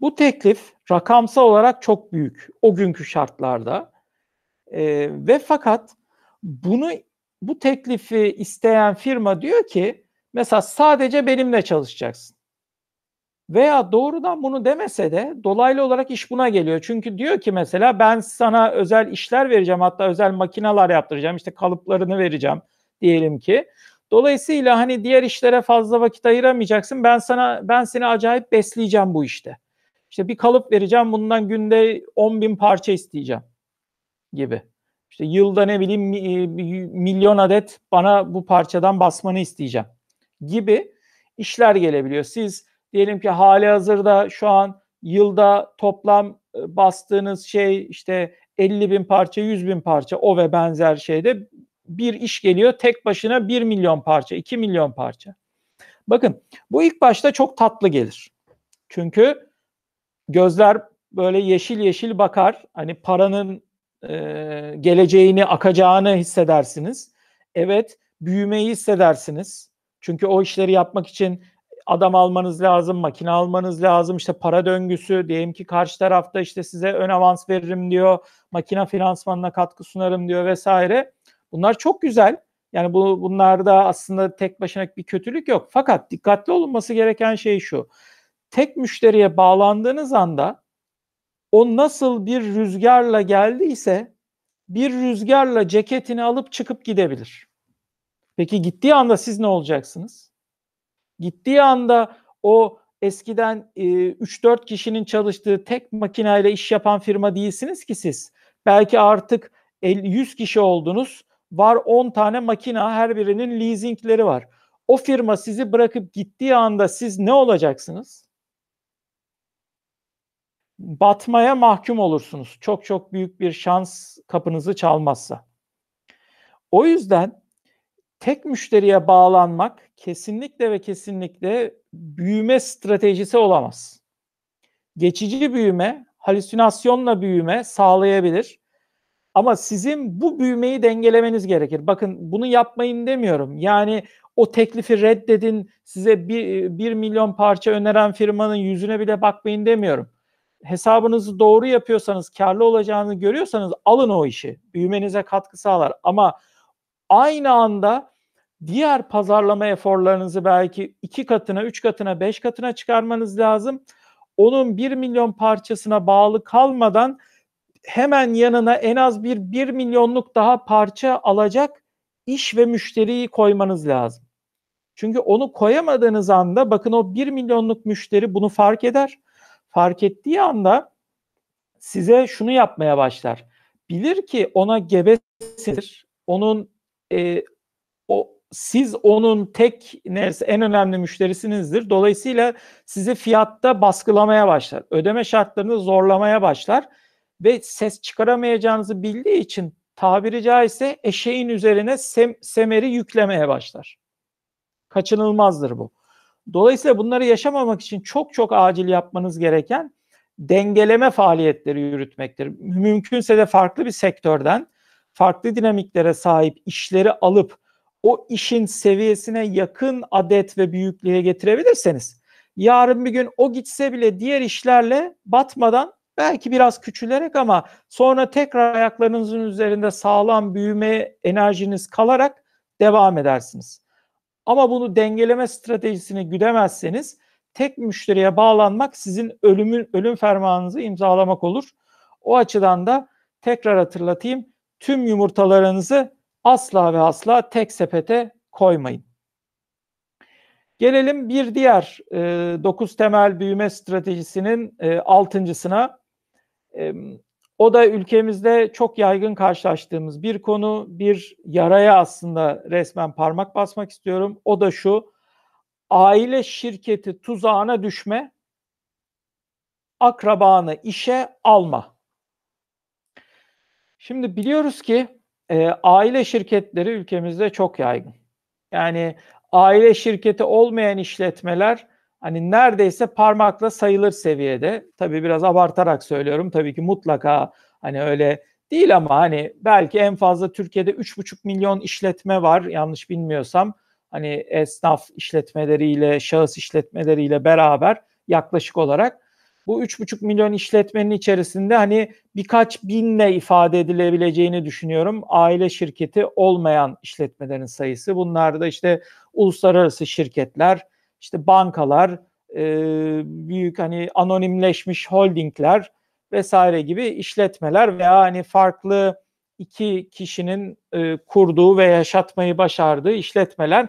Bu teklif rakamsal olarak çok büyük o günkü şartlarda e, ve fakat bunu bu teklifi isteyen firma diyor ki mesela sadece benimle çalışacaksın. Veya doğrudan bunu demese de dolaylı olarak iş buna geliyor. Çünkü diyor ki mesela ben sana özel işler vereceğim hatta özel makineler yaptıracağım işte kalıplarını vereceğim diyelim ki. Dolayısıyla hani diğer işlere fazla vakit ayıramayacaksın. Ben sana ben seni acayip besleyeceğim bu işte. İşte bir kalıp vereceğim bundan günde 10 bin parça isteyeceğim gibi. İşte yılda ne bileyim milyon adet bana bu parçadan basmanı isteyeceğim gibi işler gelebiliyor. Siz diyelim ki hali hazırda şu an yılda toplam e, bastığınız şey işte 50 bin parça 100 bin parça o ve benzer şeyde bir iş geliyor tek başına 1 milyon parça 2 milyon parça. Bakın bu ilk başta çok tatlı gelir. Çünkü gözler böyle yeşil yeşil bakar. Hani paranın e, geleceğini, akacağını hissedersiniz. Evet, büyümeyi hissedersiniz. Çünkü o işleri yapmak için adam almanız lazım, makine almanız lazım. İşte para döngüsü diyelim ki karşı tarafta işte size ön avans veririm diyor, makine finansmanına katkı sunarım diyor vesaire. Bunlar çok güzel. Yani bu bunlarda aslında tek başına bir kötülük yok. Fakat dikkatli olunması gereken şey şu. Tek müşteriye bağlandığınız anda o nasıl bir rüzgarla geldiyse bir rüzgarla ceketini alıp çıkıp gidebilir. Peki gittiği anda siz ne olacaksınız? Gittiği anda o eskiden e, 3-4 kişinin çalıştığı tek makineyle iş yapan firma değilsiniz ki siz. Belki artık 50, 100 kişi oldunuz. Var 10 tane makina her birinin leasingleri var. O firma sizi bırakıp gittiği anda siz ne olacaksınız? Batmaya mahkum olursunuz. Çok çok büyük bir şans kapınızı çalmazsa. O yüzden tek müşteriye bağlanmak kesinlikle ve kesinlikle büyüme stratejisi olamaz. Geçici büyüme, halüsinasyonla büyüme sağlayabilir. Ama sizin bu büyümeyi dengelemeniz gerekir. Bakın bunu yapmayın demiyorum. Yani o teklifi reddedin, size bir, milyon parça öneren firmanın yüzüne bile bakmayın demiyorum. Hesabınızı doğru yapıyorsanız, karlı olacağını görüyorsanız alın o işi. Büyümenize katkı sağlar. Ama aynı anda diğer pazarlama eforlarınızı belki iki katına, üç katına, beş katına çıkarmanız lazım. Onun bir milyon parçasına bağlı kalmadan hemen yanına en az bir bir milyonluk daha parça alacak iş ve müşteriyi koymanız lazım. Çünkü onu koyamadığınız anda bakın o bir milyonluk müşteri bunu fark eder. Fark ettiği anda size şunu yapmaya başlar. Bilir ki ona gebesidir. Onun e, o siz onun tek neresi en önemli müşterisinizdir. Dolayısıyla sizi fiyatta baskılamaya başlar. Ödeme şartlarını zorlamaya başlar ve ses çıkaramayacağınızı bildiği için tabiri caizse eşeğin üzerine sem semeri yüklemeye başlar. Kaçınılmazdır bu. Dolayısıyla bunları yaşamamak için çok çok acil yapmanız gereken dengeleme faaliyetleri yürütmektir. Mümkünse de farklı bir sektörden farklı dinamiklere sahip işleri alıp o işin seviyesine yakın adet ve büyüklüğe getirebilirseniz yarın bir gün o gitse bile diğer işlerle batmadan belki biraz küçülerek ama sonra tekrar ayaklarınızın üzerinde sağlam büyüme enerjiniz kalarak devam edersiniz. Ama bunu dengeleme stratejisini güdemezseniz tek müşteriye bağlanmak sizin ölümün ölüm fermanınızı imzalamak olur. O açıdan da tekrar hatırlatayım. Tüm yumurtalarınızı asla ve asla tek sepete koymayın. Gelelim bir diğer e, 9 temel büyüme stratejisinin e, altıncısına. O da ülkemizde çok yaygın karşılaştığımız bir konu, bir yaraya aslında resmen parmak basmak istiyorum. O da şu, aile şirketi tuzağına düşme, akrabanı işe alma. Şimdi biliyoruz ki e, aile şirketleri ülkemizde çok yaygın. Yani aile şirketi olmayan işletmeler hani neredeyse parmakla sayılır seviyede. Tabii biraz abartarak söylüyorum. Tabii ki mutlaka hani öyle değil ama hani belki en fazla Türkiye'de 3,5 milyon işletme var yanlış bilmiyorsam. Hani esnaf işletmeleriyle, şahıs işletmeleriyle beraber yaklaşık olarak bu 3,5 milyon işletmenin içerisinde hani birkaç binle ifade edilebileceğini düşünüyorum. Aile şirketi olmayan işletmelerin sayısı. Bunlar da işte uluslararası şirketler, işte bankalar, e, büyük hani anonimleşmiş holdingler vesaire gibi işletmeler veya hani farklı iki kişinin e, kurduğu ve yaşatmayı başardığı işletmeler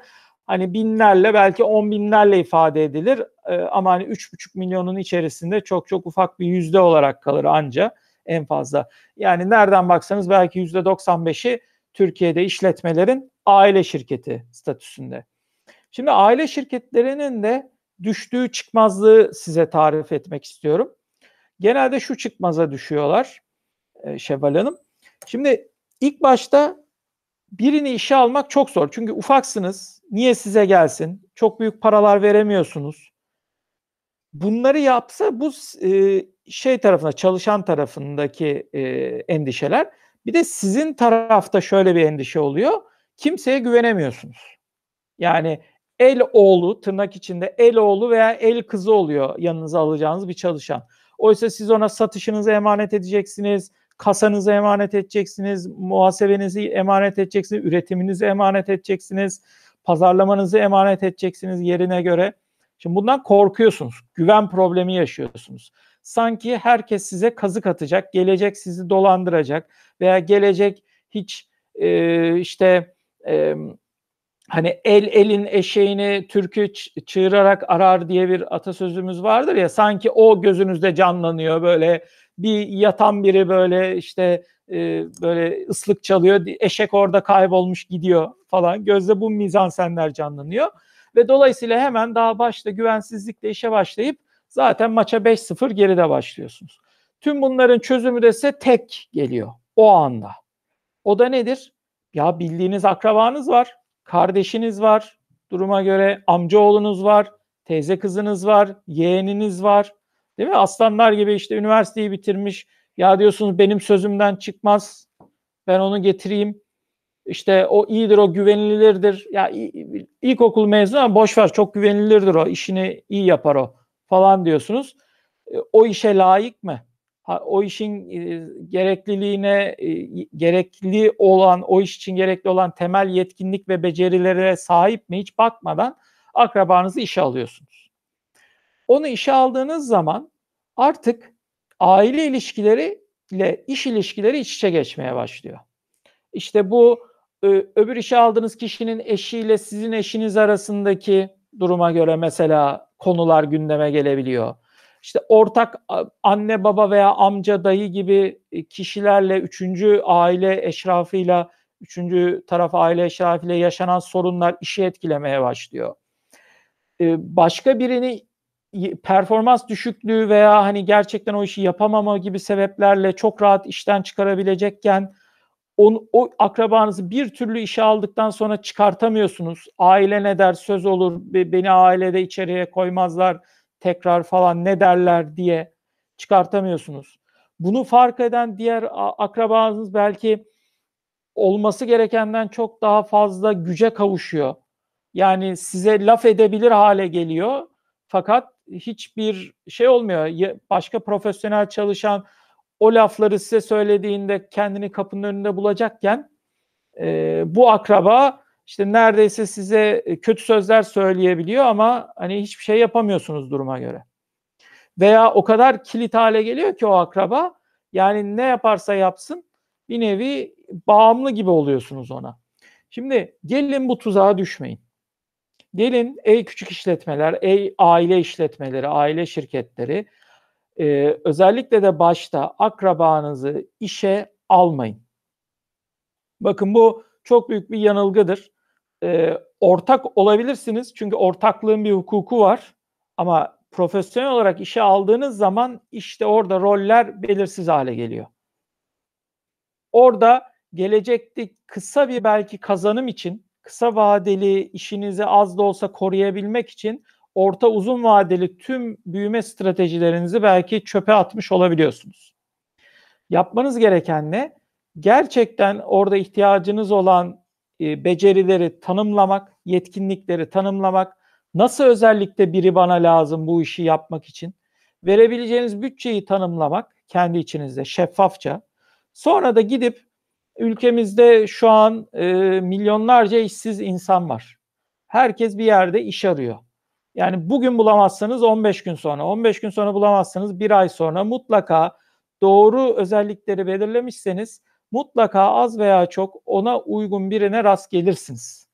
hani binlerle belki on binlerle ifade edilir e, ama hani üç buçuk milyonun içerisinde çok çok ufak bir yüzde olarak kalır anca en fazla. Yani nereden baksanız belki yüzde 95'i Türkiye'de işletmelerin aile şirketi statüsünde. Şimdi aile şirketlerinin de düştüğü çıkmazlığı size tarif etmek istiyorum. Genelde şu çıkmaza düşüyorlar e, Şevval Hanım. Şimdi ilk başta birini işe almak çok zor. Çünkü ufaksınız. Niye size gelsin? Çok büyük paralar veremiyorsunuz. Bunları yapsa bu e, şey tarafında çalışan tarafındaki e, endişeler. Bir de sizin tarafta şöyle bir endişe oluyor. Kimseye güvenemiyorsunuz. Yani el oğlu tırnak içinde el oğlu veya el kızı oluyor yanınıza alacağınız bir çalışan. Oysa siz ona satışınızı emanet edeceksiniz, kasanızı emanet edeceksiniz, muhasebenizi emanet edeceksiniz, üretiminizi emanet edeceksiniz, pazarlamanızı emanet edeceksiniz yerine göre. Şimdi bundan korkuyorsunuz. Güven problemi yaşıyorsunuz. Sanki herkes size kazık atacak, gelecek sizi dolandıracak veya gelecek hiç e, işte e, hani el elin eşeğini türkü çığırarak arar diye bir atasözümüz vardır ya sanki o gözünüzde canlanıyor böyle bir yatan biri böyle işte e, böyle ıslık çalıyor eşek orada kaybolmuş gidiyor falan gözde bu mizansenler canlanıyor ve dolayısıyla hemen daha başta güvensizlikle işe başlayıp zaten maça 5-0 geride başlıyorsunuz. Tüm bunların çözümü de ise tek geliyor o anda. O da nedir? Ya bildiğiniz akrabanız var kardeşiniz var, duruma göre amcaoğlunuz var, teyze kızınız var, yeğeniniz var. Değil mi? Aslanlar gibi işte üniversiteyi bitirmiş. Ya diyorsunuz benim sözümden çıkmaz. Ben onu getireyim. İşte o iyidir, o güvenilirdir. Ya ilkokul mezunu ama boş ver çok güvenilirdir o. işini iyi yapar o falan diyorsunuz. E, o işe layık mı? O işin e, gerekliliğine e, gerekli olan o iş için gerekli olan temel yetkinlik ve becerilere sahip mi hiç bakmadan akrabanızı işe alıyorsunuz. Onu işe aldığınız zaman artık aile ilişkileri ile iş ilişkileri iç içe geçmeye başlıyor. İşte bu öbür işe aldığınız kişinin eşiyle sizin eşiniz arasındaki duruma göre mesela konular gündeme gelebiliyor işte ortak anne baba veya amca dayı gibi e, kişilerle üçüncü aile eşrafıyla üçüncü taraf aile eşrafıyla yaşanan sorunlar işi etkilemeye başlıyor. E, başka birini performans düşüklüğü veya hani gerçekten o işi yapamama gibi sebeplerle çok rahat işten çıkarabilecekken onu, o akrabanızı bir türlü işe aldıktan sonra çıkartamıyorsunuz. Aile ne der söz olur beni ailede içeriye koymazlar tekrar falan ne derler diye çıkartamıyorsunuz. Bunu fark eden diğer akrabanız belki olması gerekenden çok daha fazla güce kavuşuyor. Yani size laf edebilir hale geliyor. Fakat hiçbir şey olmuyor. Başka profesyonel çalışan o lafları size söylediğinde kendini kapının önünde bulacakken e, bu akraba işte neredeyse size e, kötü sözler söyleyebiliyor ama hani hiçbir şey yapamıyorsunuz duruma göre. Veya o kadar kilit hale geliyor ki o akraba yani ne yaparsa yapsın bir nevi bağımlı gibi oluyorsunuz ona. Şimdi gelin bu tuzağa düşmeyin. Gelin ey küçük işletmeler, ey aile işletmeleri, aile şirketleri e, özellikle de başta akrabanızı işe almayın. Bakın bu çok büyük bir yanılgıdır e, ortak olabilirsiniz çünkü ortaklığın bir hukuku var ama profesyonel olarak işe aldığınız zaman işte orada roller belirsiz hale geliyor. orada gelecekte kısa bir belki kazanım için, kısa vadeli işinizi az da olsa koruyabilmek için orta uzun vadeli tüm büyüme stratejilerinizi belki çöpe atmış olabiliyorsunuz. Yapmanız gereken ne? Gerçekten orada ihtiyacınız olan becerileri tanımlamak, yetkinlikleri tanımlamak, nasıl özellikle biri bana lazım bu işi yapmak için, verebileceğiniz bütçeyi tanımlamak kendi içinizde şeffafça. Sonra da gidip ülkemizde şu an e, milyonlarca işsiz insan var. Herkes bir yerde iş arıyor. Yani bugün bulamazsanız 15 gün sonra, 15 gün sonra bulamazsanız bir ay sonra mutlaka doğru özellikleri belirlemişseniz mutlaka az veya çok ona uygun birine rast gelirsiniz.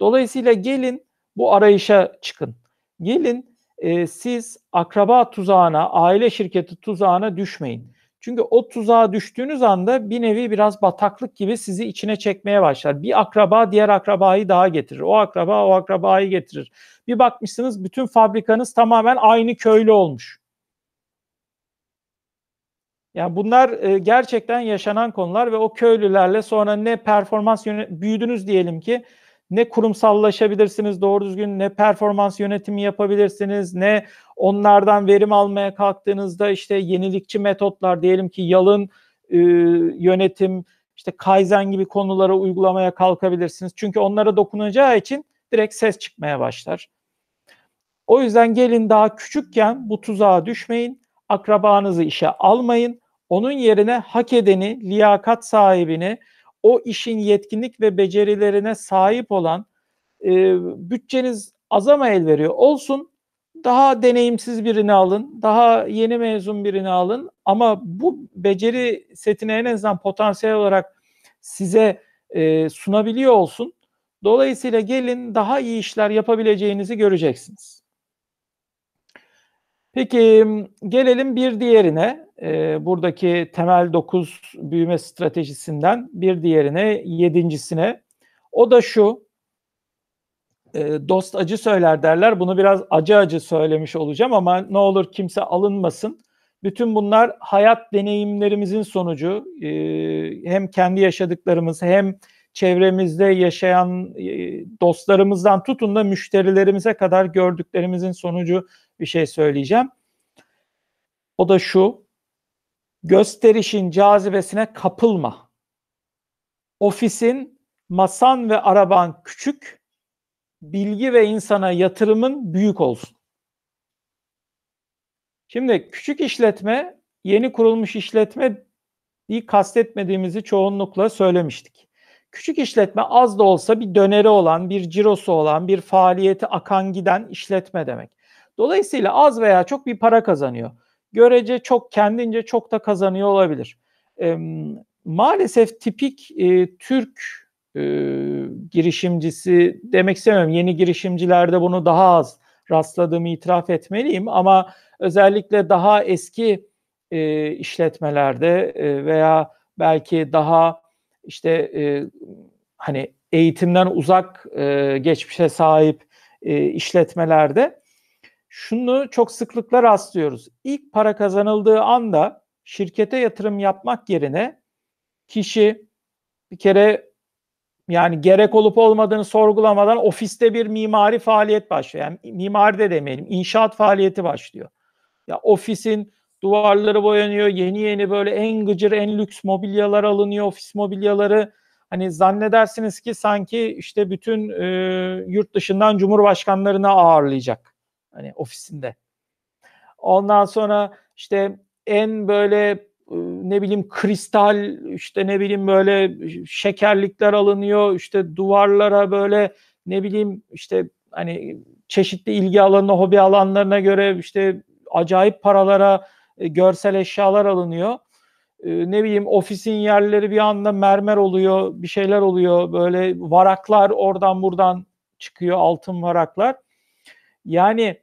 Dolayısıyla gelin bu arayışa çıkın. Gelin e, siz akraba tuzağına, aile şirketi tuzağına düşmeyin. Çünkü o tuzağa düştüğünüz anda bir nevi biraz bataklık gibi sizi içine çekmeye başlar. Bir akraba diğer akrabayı daha getirir. O akraba o akrabayı getirir. Bir bakmışsınız bütün fabrikanız tamamen aynı köylü olmuş. Yani bunlar e, gerçekten yaşanan konular ve o köylülerle sonra ne performans büyüdünüz diyelim ki ne kurumsallaşabilirsiniz doğru düzgün ne performans yönetimi yapabilirsiniz ne onlardan verim almaya kalktığınızda işte yenilikçi metotlar diyelim ki yalın e, yönetim işte Kaizen gibi konulara uygulamaya kalkabilirsiniz. Çünkü onlara dokunacağı için direkt ses çıkmaya başlar. O yüzden gelin daha küçükken bu tuzağa düşmeyin. Akrabanızı işe almayın. Onun yerine hak edeni, liyakat sahibini, o işin yetkinlik ve becerilerine sahip olan e, bütçeniz azama el veriyor. Olsun daha deneyimsiz birini alın, daha yeni mezun birini alın ama bu beceri setini en azından potansiyel olarak size e, sunabiliyor olsun. Dolayısıyla gelin daha iyi işler yapabileceğinizi göreceksiniz. Peki gelelim bir diğerine. E, buradaki temel 9 büyüme stratejisinden bir diğerine, yedincisine. O da şu. E, dost acı söyler derler. Bunu biraz acı acı söylemiş olacağım ama ne olur kimse alınmasın. Bütün bunlar hayat deneyimlerimizin sonucu. E, hem kendi yaşadıklarımız hem çevremizde yaşayan e, dostlarımızdan tutun da müşterilerimize kadar gördüklerimizin sonucu bir şey söyleyeceğim. O da şu. Gösterişin cazibesine kapılma. Ofisin, masan ve araban küçük, bilgi ve insana yatırımın büyük olsun. Şimdi küçük işletme, yeni kurulmuş işletme iyi kastetmediğimizi çoğunlukla söylemiştik. Küçük işletme az da olsa bir döneri olan, bir cirosu olan, bir faaliyeti akan giden işletme demek. Dolayısıyla az veya çok bir para kazanıyor. Görece çok kendince çok da kazanıyor olabilir. E, maalesef tipik e, Türk e, girişimcisi demek istemiyorum. Yeni girişimcilerde bunu daha az rastladığımı itiraf etmeliyim ama özellikle daha eski e, işletmelerde e, veya belki daha işte e, hani eğitimden uzak e, geçmişe sahip e, işletmelerde şunu çok sıklıkla rastlıyoruz. İlk para kazanıldığı anda şirkete yatırım yapmak yerine kişi bir kere yani gerek olup olmadığını sorgulamadan ofiste bir mimari faaliyet başlıyor. Yani mimari de demeyelim, inşaat faaliyeti başlıyor. Ya ofisin duvarları boyanıyor, yeni yeni böyle en gıcır, en lüks mobilyalar alınıyor, ofis mobilyaları. Hani zannedersiniz ki sanki işte bütün e, yurt dışından cumhurbaşkanlarını ağırlayacak hani ofisinde. Ondan sonra işte en böyle e, ne bileyim kristal işte ne bileyim böyle şekerlikler alınıyor işte duvarlara böyle ne bileyim işte hani çeşitli ilgi alanına hobi alanlarına göre işte acayip paralara e, görsel eşyalar alınıyor. E, ne bileyim ofisin yerleri bir anda mermer oluyor bir şeyler oluyor böyle varaklar oradan buradan çıkıyor altın varaklar. Yani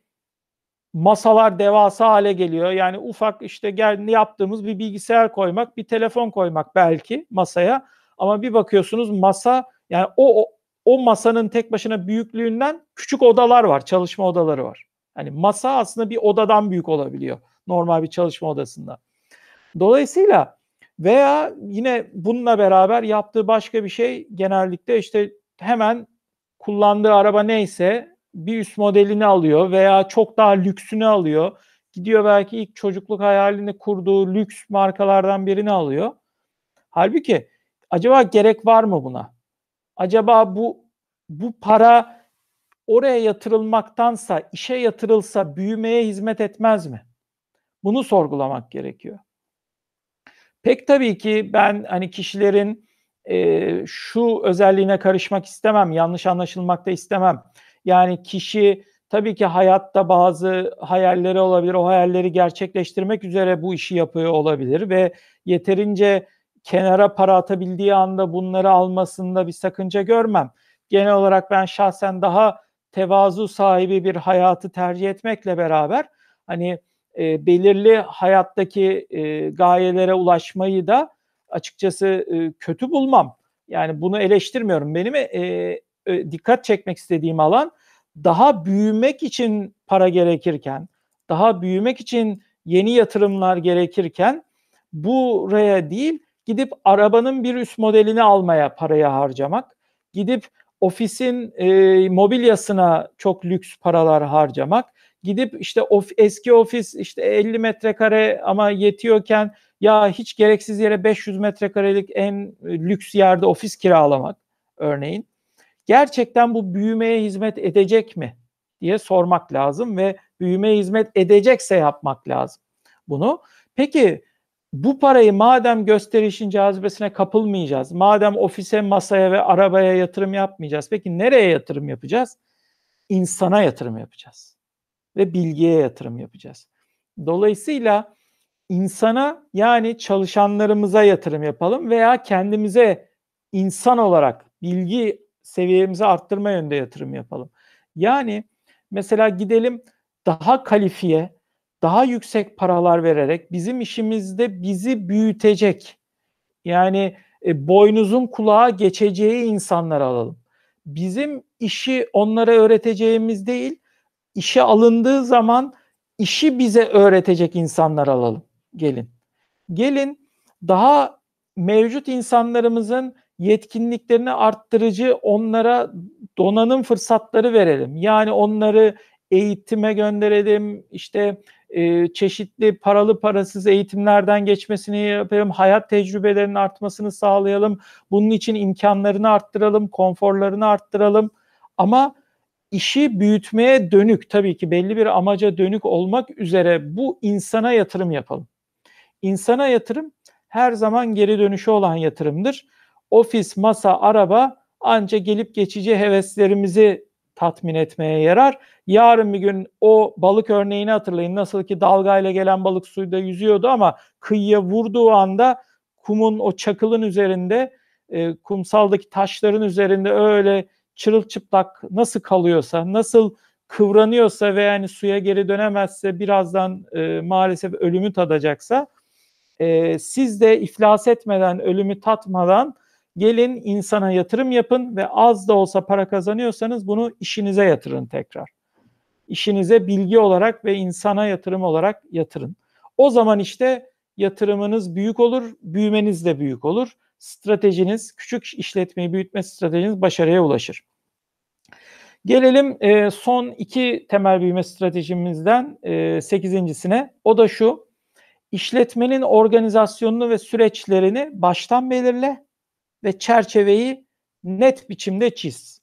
masalar devasa hale geliyor. Yani ufak işte gel yaptığımız bir bilgisayar koymak, bir telefon koymak belki masaya. Ama bir bakıyorsunuz masa yani o, o o masanın tek başına büyüklüğünden küçük odalar var, çalışma odaları var. Hani masa aslında bir odadan büyük olabiliyor normal bir çalışma odasında. Dolayısıyla Veya yine bununla beraber yaptığı başka bir şey genellikle işte hemen kullandığı araba neyse bir üst modelini alıyor veya çok daha lüksünü alıyor. Gidiyor belki ilk çocukluk hayalini kurduğu lüks markalardan birini alıyor. Halbuki acaba gerek var mı buna? Acaba bu bu para oraya yatırılmaktansa işe yatırılsa büyümeye hizmet etmez mi? Bunu sorgulamak gerekiyor. Pek tabii ki ben hani kişilerin e, şu özelliğine karışmak istemem, yanlış anlaşılmak da istemem. Yani kişi tabii ki hayatta bazı hayalleri olabilir, o hayalleri gerçekleştirmek üzere bu işi yapıyor olabilir ve yeterince kenara para atabildiği anda bunları almasında bir sakınca görmem. Genel olarak ben şahsen daha tevazu sahibi bir hayatı tercih etmekle beraber hani e, belirli hayattaki e, gayelere ulaşmayı da açıkçası e, kötü bulmam. Yani bunu eleştirmiyorum. Benim e, e, dikkat çekmek istediğim alan daha büyümek için para gerekirken, daha büyümek için yeni yatırımlar gerekirken buraya değil gidip arabanın bir üst modelini almaya paraya harcamak, gidip ofisin e, mobilyasına çok lüks paralar harcamak, gidip işte of, eski ofis işte 50 metrekare ama yetiyorken ya hiç gereksiz yere 500 metrekarelik en lüks yerde ofis kiralamak örneğin. Gerçekten bu büyümeye hizmet edecek mi diye sormak lazım ve büyümeye hizmet edecekse yapmak lazım bunu. Peki bu parayı madem gösterişin cazibesine kapılmayacağız, madem ofise, masaya ve arabaya yatırım yapmayacağız, peki nereye yatırım yapacağız? İnsana yatırım yapacağız ve bilgiye yatırım yapacağız. Dolayısıyla insana yani çalışanlarımıza yatırım yapalım veya kendimize insan olarak bilgi seviyemizi arttırma yönde yatırım yapalım. Yani mesela gidelim daha kalifiye, daha yüksek paralar vererek bizim işimizde bizi büyütecek yani e, boynuzun kulağa geçeceği insanlar alalım. Bizim işi onlara öğreteceğimiz değil, işe alındığı zaman işi bize öğretecek insanlar alalım. Gelin. Gelin daha mevcut insanlarımızın yetkinliklerini arttırıcı onlara donanım fırsatları verelim. Yani onları eğitime gönderelim, işte e, çeşitli paralı parasız eğitimlerden geçmesini yapalım, hayat tecrübelerinin artmasını sağlayalım. Bunun için imkanlarını arttıralım, konforlarını arttıralım. Ama işi büyütmeye dönük tabii ki belli bir amaca dönük olmak üzere bu insana yatırım yapalım. İnsana yatırım her zaman geri dönüşü olan yatırımdır. Ofis, masa, araba ancak gelip geçici heveslerimizi tatmin etmeye yarar. Yarın bir gün o balık örneğini hatırlayın. Nasıl ki dalgayla gelen balık suyda yüzüyordu ama kıyıya vurduğu anda kumun o çakılın üzerinde, e, kumsaldaki taşların üzerinde öyle çırılçıplak nasıl kalıyorsa, nasıl kıvranıyorsa ve yani suya geri dönemezse birazdan e, maalesef ölümü tadacaksa e, siz de iflas etmeden, ölümü tatmadan gelin insana yatırım yapın ve az da olsa para kazanıyorsanız bunu işinize yatırın tekrar. İşinize bilgi olarak ve insana yatırım olarak yatırın. O zaman işte yatırımınız büyük olur, büyümeniz de büyük olur. Stratejiniz, küçük işletmeyi büyütme stratejiniz başarıya ulaşır. Gelelim e, son iki temel büyüme stratejimizden e, sekizincisine. O da şu, işletmenin organizasyonunu ve süreçlerini baştan belirle ve çerçeveyi net biçimde çiz.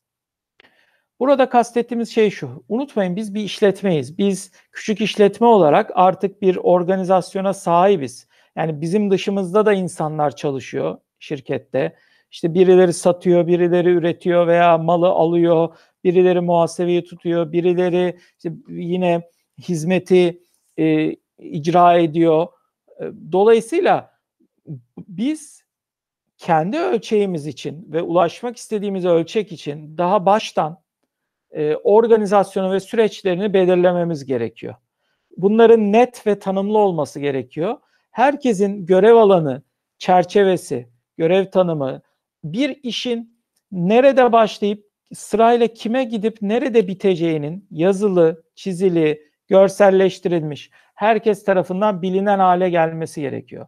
Burada kastettiğimiz şey şu. Unutmayın biz bir işletmeyiz. Biz küçük işletme olarak artık bir organizasyona sahibiz. Yani bizim dışımızda da insanlar çalışıyor şirkette. İşte birileri satıyor, birileri üretiyor veya malı alıyor, birileri muhasebeyi tutuyor, birileri işte yine hizmeti e, icra ediyor. E, dolayısıyla biz kendi ölçeğimiz için ve ulaşmak istediğimiz ölçek için daha baştan e, organizasyonu ve süreçlerini belirlememiz gerekiyor. Bunların net ve tanımlı olması gerekiyor. Herkesin görev alanı, çerçevesi, görev tanımı, bir işin nerede başlayıp sırayla kime gidip nerede biteceğinin yazılı, çizili, görselleştirilmiş, herkes tarafından bilinen hale gelmesi gerekiyor.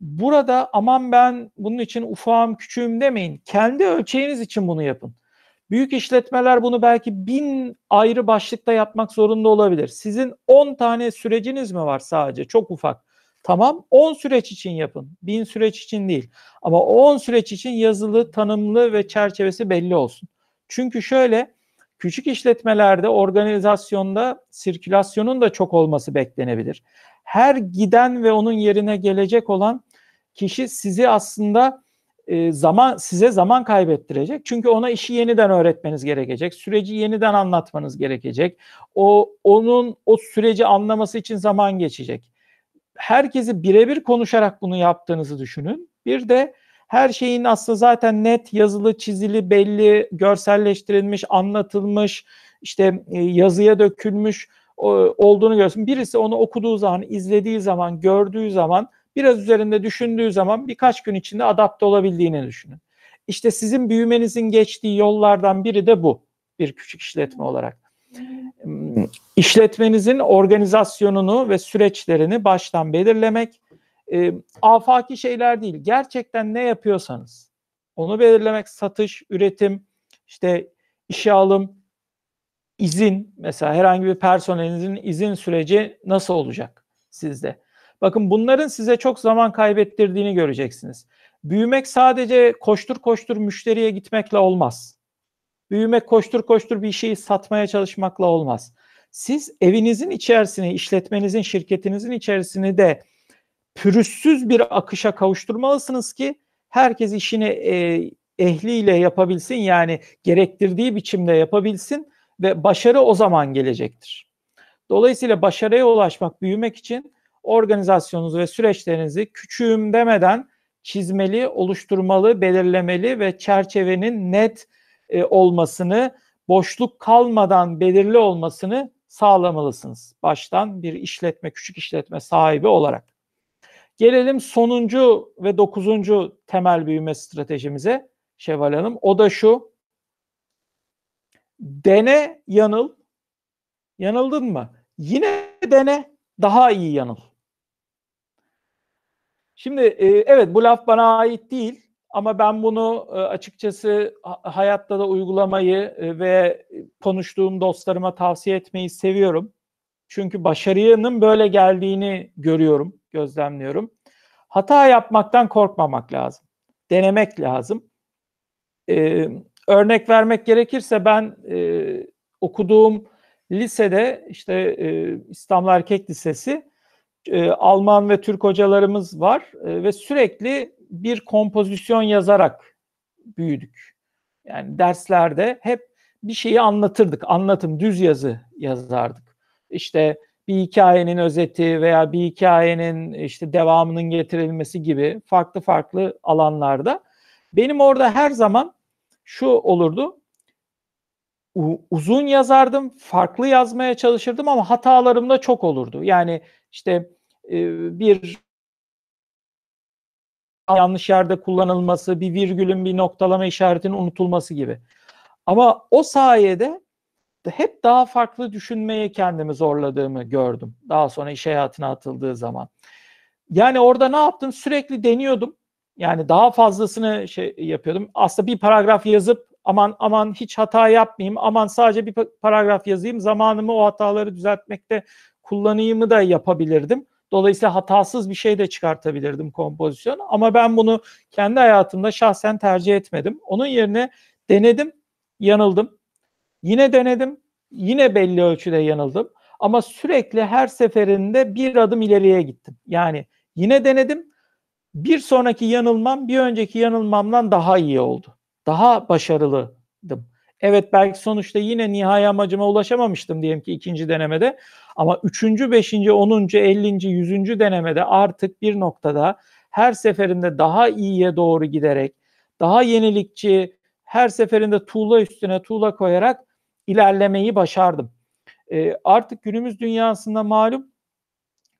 Burada aman ben bunun için ufağım küçüğüm demeyin. Kendi ölçeğiniz için bunu yapın. Büyük işletmeler bunu belki bin ayrı başlıkta yapmak zorunda olabilir. Sizin 10 tane süreciniz mi var sadece? Çok ufak. Tamam 10 süreç için yapın. Bin süreç için değil. Ama 10 süreç için yazılı, tanımlı ve çerçevesi belli olsun. Çünkü şöyle küçük işletmelerde organizasyonda sirkülasyonun da çok olması beklenebilir. Her giden ve onun yerine gelecek olan kişi sizi aslında e, zaman size zaman kaybettirecek. Çünkü ona işi yeniden öğretmeniz gerekecek. Süreci yeniden anlatmanız gerekecek. O onun o süreci anlaması için zaman geçecek. Herkesi birebir konuşarak bunu yaptığınızı düşünün. Bir de her şeyin aslında zaten net yazılı, çizili, belli, görselleştirilmiş, anlatılmış, işte e, yazıya dökülmüş olduğunu görsün. Birisi onu okuduğu zaman, izlediği zaman, gördüğü zaman, biraz üzerinde düşündüğü zaman birkaç gün içinde adapte olabildiğini düşünün. İşte sizin büyümenizin geçtiği yollardan biri de bu bir küçük işletme olarak. İşletmenizin organizasyonunu ve süreçlerini baştan belirlemek, e, afaki şeyler değil. Gerçekten ne yapıyorsanız onu belirlemek, satış, üretim, işte işe alım, izin mesela herhangi bir personelinizin izin süreci nasıl olacak sizde? Bakın bunların size çok zaman kaybettirdiğini göreceksiniz. Büyümek sadece koştur koştur müşteriye gitmekle olmaz. Büyümek koştur koştur bir şeyi satmaya çalışmakla olmaz. Siz evinizin içerisini, işletmenizin, şirketinizin içerisini de pürüzsüz bir akışa kavuşturmalısınız ki herkes işini e, ehliyle yapabilsin yani gerektirdiği biçimde yapabilsin ve başarı o zaman gelecektir. Dolayısıyla başarıya ulaşmak, büyümek için organizasyonunuzu ve süreçlerinizi küçüğüm demeden çizmeli, oluşturmalı, belirlemeli ve çerçevenin net e, olmasını, boşluk kalmadan belirli olmasını sağlamalısınız. Baştan bir işletme, küçük işletme sahibi olarak. Gelelim sonuncu ve dokuzuncu temel büyüme stratejimize Şevval Hanım. O da şu. Dene, yanıl. Yanıldın mı? Yine dene, daha iyi yanıl. Şimdi e, evet bu laf bana ait değil ama ben bunu e, açıkçası hayatta da uygulamayı e, ve konuştuğum dostlarıma tavsiye etmeyi seviyorum. Çünkü başarının böyle geldiğini görüyorum, gözlemliyorum. Hata yapmaktan korkmamak lazım. Denemek lazım. Ee, örnek vermek gerekirse ben e, okuduğum lisede işte e, İstanbul Erkek Lisesi e, Alman ve Türk hocalarımız var e, ve sürekli bir kompozisyon yazarak büyüdük. Yani derslerde hep bir şeyi anlatırdık. Anlatım, düz yazı yazardık. İşte bir hikayenin özeti veya bir hikayenin işte devamının getirilmesi gibi farklı farklı alanlarda. Benim orada her zaman şu olurdu. Uzun yazardım, farklı yazmaya çalışırdım ama hatalarım da çok olurdu. Yani işte bir yanlış yerde kullanılması, bir virgülün bir noktalama işaretinin unutulması gibi. Ama o sayede hep daha farklı düşünmeye kendimi zorladığımı gördüm. Daha sonra iş hayatına atıldığı zaman. Yani orada ne yaptım? Sürekli deniyordum. Yani daha fazlasını şey yapıyordum. Aslında bir paragraf yazıp aman aman hiç hata yapmayayım, aman sadece bir paragraf yazayım, zamanımı o hataları düzeltmekte kullanayımı da yapabilirdim. Dolayısıyla hatasız bir şey de çıkartabilirdim kompozisyon. Ama ben bunu kendi hayatımda şahsen tercih etmedim. Onun yerine denedim, yanıldım. Yine denedim, yine belli ölçüde yanıldım. Ama sürekli her seferinde bir adım ileriye gittim. Yani yine denedim. Bir sonraki yanılmam bir önceki yanılmamdan daha iyi oldu. Daha başarılıydım. Evet belki sonuçta yine nihai amacıma ulaşamamıştım diyelim ki ikinci denemede. Ama üçüncü, beşinci, onuncu, ellinci, yüzüncü denemede artık bir noktada her seferinde daha iyiye doğru giderek, daha yenilikçi, her seferinde tuğla üstüne tuğla koyarak ilerlemeyi başardım. E, artık günümüz dünyasında malum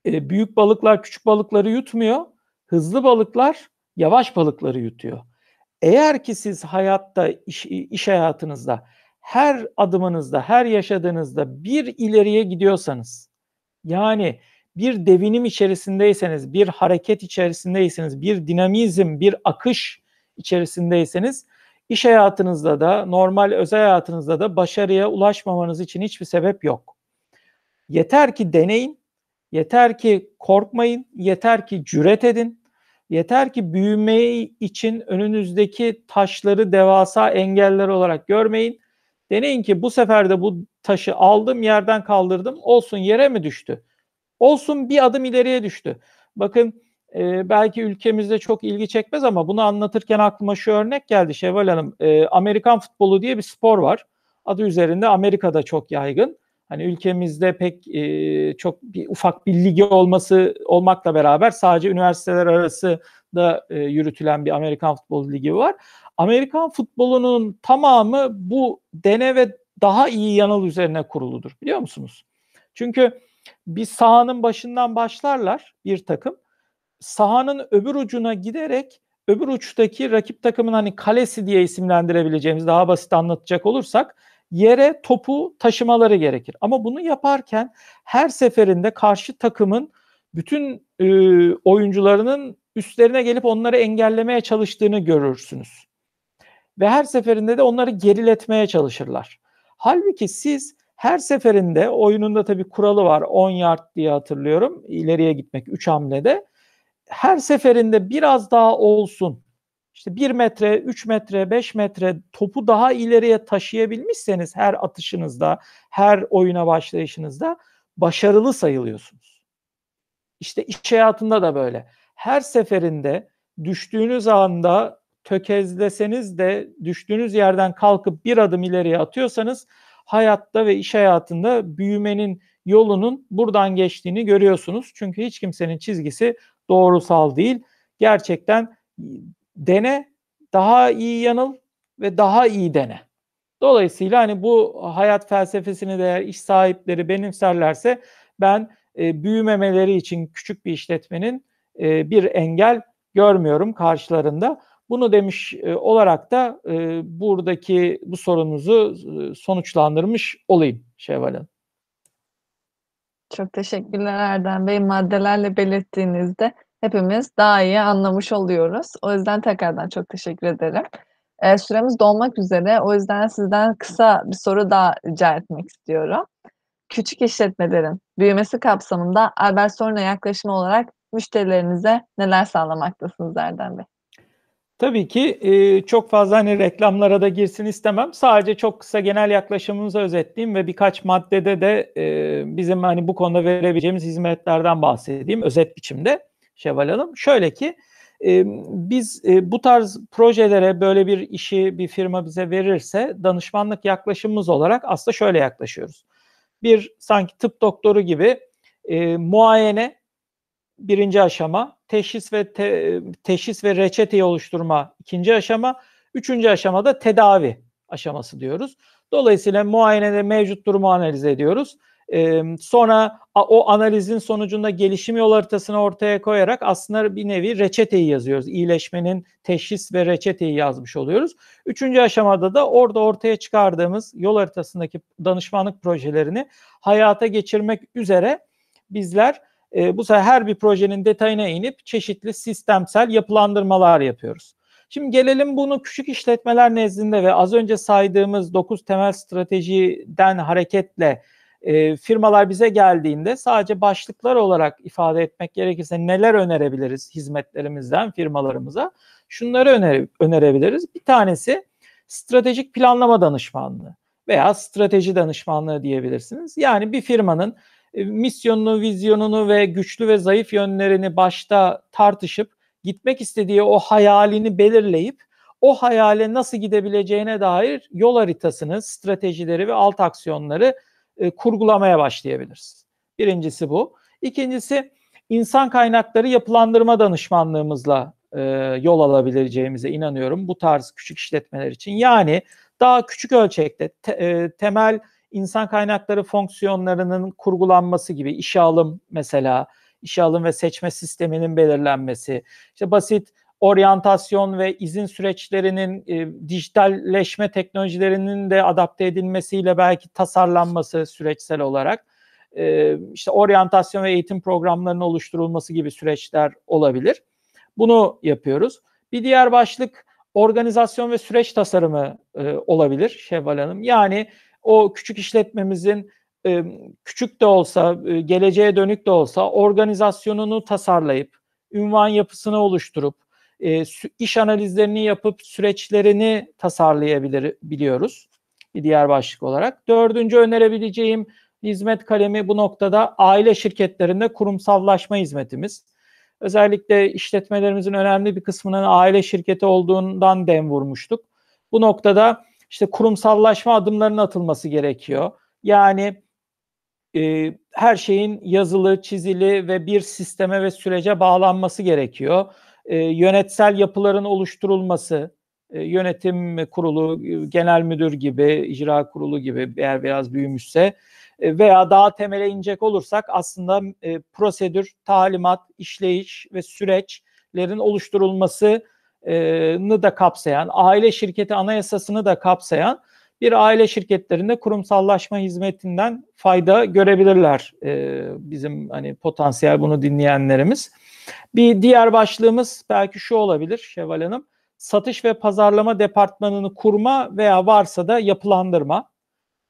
e, büyük balıklar küçük balıkları yutmuyor. Hızlı balıklar yavaş balıkları yutuyor. Eğer ki siz hayatta, iş, iş hayatınızda her adımınızda, her yaşadığınızda bir ileriye gidiyorsanız, yani bir devinim içerisindeyseniz, bir hareket içerisindeyseniz, bir dinamizm, bir akış içerisindeyseniz iş hayatınızda da normal özel hayatınızda da başarıya ulaşmamanız için hiçbir sebep yok. Yeter ki deneyin, yeter ki korkmayın, yeter ki cüret edin, yeter ki büyümeyi için önünüzdeki taşları devasa engeller olarak görmeyin. Deneyin ki bu sefer de bu taşı aldım yerden kaldırdım olsun yere mi düştü? Olsun bir adım ileriye düştü. Bakın e, belki ülkemizde çok ilgi çekmez ama bunu anlatırken aklıma şu örnek geldi Şevval Hanım. E, Amerikan futbolu diye bir spor var. Adı üzerinde Amerika'da çok yaygın. Hani ülkemizde pek e, çok bir ufak bir ligi olması olmakla beraber sadece üniversiteler arası da e, yürütülen bir Amerikan futbol ligi var. Amerikan futbolunun tamamı bu dene ve daha iyi yanıl üzerine kuruludur biliyor musunuz? Çünkü bir sahanın başından başlarlar bir takım. Sahanın öbür ucuna giderek öbür uçtaki rakip takımın hani kalesi diye isimlendirebileceğimiz daha basit anlatacak olursak yere topu taşımaları gerekir. Ama bunu yaparken her seferinde karşı takımın bütün e, oyuncularının üstlerine gelip onları engellemeye çalıştığını görürsünüz. Ve her seferinde de onları geriletmeye çalışırlar. Halbuki siz her seferinde oyununda tabii kuralı var 10 yard diye hatırlıyorum. ileriye gitmek 3 hamlede. Her seferinde biraz daha olsun işte 1 metre, 3 metre, 5 metre topu daha ileriye taşıyabilmişseniz her atışınızda, her oyuna başlayışınızda başarılı sayılıyorsunuz. İşte iş hayatında da böyle. Her seferinde düştüğünüz anda tökezleseniz de düştüğünüz yerden kalkıp bir adım ileriye atıyorsanız hayatta ve iş hayatında büyümenin yolunun buradan geçtiğini görüyorsunuz. Çünkü hiç kimsenin çizgisi doğrusal değil. Gerçekten dene, daha iyi yanıl ve daha iyi dene. Dolayısıyla hani bu hayat felsefesini de iş sahipleri benimserlerse ben e, büyümemeleri için küçük bir işletmenin e, bir engel görmüyorum karşılarında. Bunu demiş e, olarak da e, buradaki bu sorunuzu e, sonuçlandırmış olayım Şevval Hanım. Çok teşekkürler Erdem Bey. Maddelerle belirttiğinizde hepimiz daha iyi anlamış oluyoruz. O yüzden tekrardan çok teşekkür ederim. E, süremiz dolmak üzere. O yüzden sizden kısa bir soru daha rica etmek istiyorum. Küçük işletmelerin büyümesi kapsamında Albert Sorun'a yaklaşımı olarak müşterilerinize neler sağlamaktasınız Erdem Bey? Tabii ki e, çok fazla hani reklamlara da girsin istemem. Sadece çok kısa genel yaklaşımımızı özetleyeyim ve birkaç maddede de e, bizim hani bu konuda verebileceğimiz hizmetlerden bahsedeyim özet biçimde. Şevval Hanım. Şöyle ki e, biz e, bu tarz projelere böyle bir işi bir firma bize verirse danışmanlık yaklaşımımız olarak aslında şöyle yaklaşıyoruz. Bir sanki tıp doktoru gibi e, muayene birinci aşama, teşhis ve te, teşhis ve reçeteyi oluşturma ikinci aşama, üçüncü aşamada tedavi aşaması diyoruz. Dolayısıyla muayenede mevcut durumu analiz ediyoruz. Ee, sonra o analizin sonucunda gelişim yol haritasını ortaya koyarak aslında bir nevi reçeteyi yazıyoruz. İyileşmenin teşhis ve reçeteyi yazmış oluyoruz. Üçüncü aşamada da orada ortaya çıkardığımız yol haritasındaki danışmanlık projelerini hayata geçirmek üzere bizler e, bu sefer her bir projenin detayına inip çeşitli sistemsel yapılandırmalar yapıyoruz. Şimdi gelelim bunu küçük işletmeler nezdinde ve az önce saydığımız 9 temel stratejiden hareketle e, firmalar bize geldiğinde sadece başlıklar olarak ifade etmek gerekirse neler önerebiliriz hizmetlerimizden firmalarımıza? Şunları öner önerebiliriz. Bir tanesi stratejik planlama danışmanlığı veya strateji danışmanlığı diyebilirsiniz. Yani bir firmanın e, misyonunu, vizyonunu ve güçlü ve zayıf yönlerini başta tartışıp gitmek istediği o hayalini belirleyip o hayale nasıl gidebileceğine dair yol haritasını, stratejileri ve alt aksiyonları e, kurgulamaya başlayabiliriz. Birincisi bu. İkincisi insan kaynakları yapılandırma danışmanlığımızla e, yol alabileceğimize inanıyorum bu tarz küçük işletmeler için. Yani daha küçük ölçekte te, e, temel insan kaynakları fonksiyonlarının kurgulanması gibi işe alım mesela, işe alım ve seçme sisteminin belirlenmesi, işte basit oryantasyon ve izin süreçlerinin e, dijitalleşme teknolojilerinin de adapte edilmesiyle belki tasarlanması süreçsel olarak e, işte oryantasyon ve eğitim programlarının oluşturulması gibi süreçler olabilir. Bunu yapıyoruz. Bir diğer başlık organizasyon ve süreç tasarımı e, olabilir Şevval Hanım. Yani o küçük işletmemizin e, küçük de olsa, e, geleceğe dönük de olsa organizasyonunu tasarlayıp, ünvan yapısını oluşturup, e, iş analizlerini yapıp süreçlerini tasarlayabilir biliyoruz. Bir diğer başlık olarak. Dördüncü önerebileceğim hizmet kalemi bu noktada aile şirketlerinde kurumsallaşma hizmetimiz. Özellikle işletmelerimizin önemli bir kısmının aile şirketi olduğundan dem vurmuştuk. Bu noktada işte kurumsallaşma adımlarının atılması gerekiyor. Yani e, her şeyin yazılı, çizili ve bir sisteme ve sürece bağlanması gerekiyor. E, yönetsel yapıların oluşturulması, e, yönetim kurulu, genel müdür gibi, icra kurulu gibi eğer biraz büyümüşse e, veya daha temele inecek olursak aslında e, prosedür, talimat, işleyiş ve süreçlerin oluşturulmasını da kapsayan, aile şirketi anayasasını da kapsayan bir aile şirketlerinde kurumsallaşma hizmetinden fayda görebilirler e, bizim hani potansiyel bunu dinleyenlerimiz. Bir diğer başlığımız belki şu olabilir Şevval Hanım. Satış ve pazarlama departmanını kurma veya varsa da yapılandırma.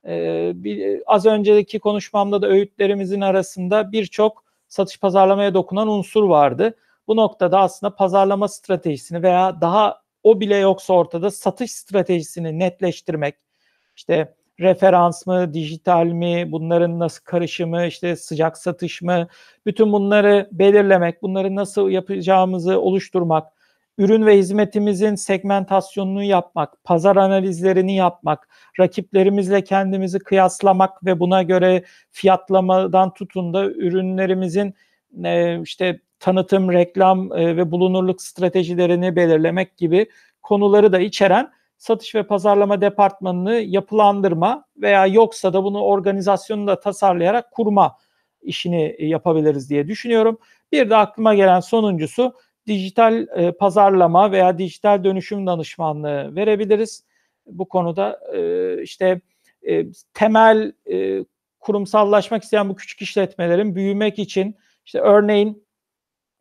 Ee, bir, az önceki konuşmamda da öğütlerimizin arasında birçok satış pazarlamaya dokunan unsur vardı. Bu noktada aslında pazarlama stratejisini veya daha o bile yoksa ortada satış stratejisini netleştirmek, işte referans mı, dijital mi, bunların nasıl karışımı, işte sıcak satış mı, bütün bunları belirlemek, bunları nasıl yapacağımızı oluşturmak, ürün ve hizmetimizin segmentasyonunu yapmak, pazar analizlerini yapmak, rakiplerimizle kendimizi kıyaslamak ve buna göre fiyatlamadan tutun da ürünlerimizin e, işte tanıtım, reklam e, ve bulunurluk stratejilerini belirlemek gibi konuları da içeren satış ve pazarlama departmanını yapılandırma veya yoksa da bunu organizasyonu da tasarlayarak kurma işini yapabiliriz diye düşünüyorum. Bir de aklıma gelen sonuncusu dijital e, pazarlama veya dijital dönüşüm danışmanlığı verebiliriz. Bu konuda e, işte e, temel e, kurumsallaşmak isteyen bu küçük işletmelerin büyümek için işte örneğin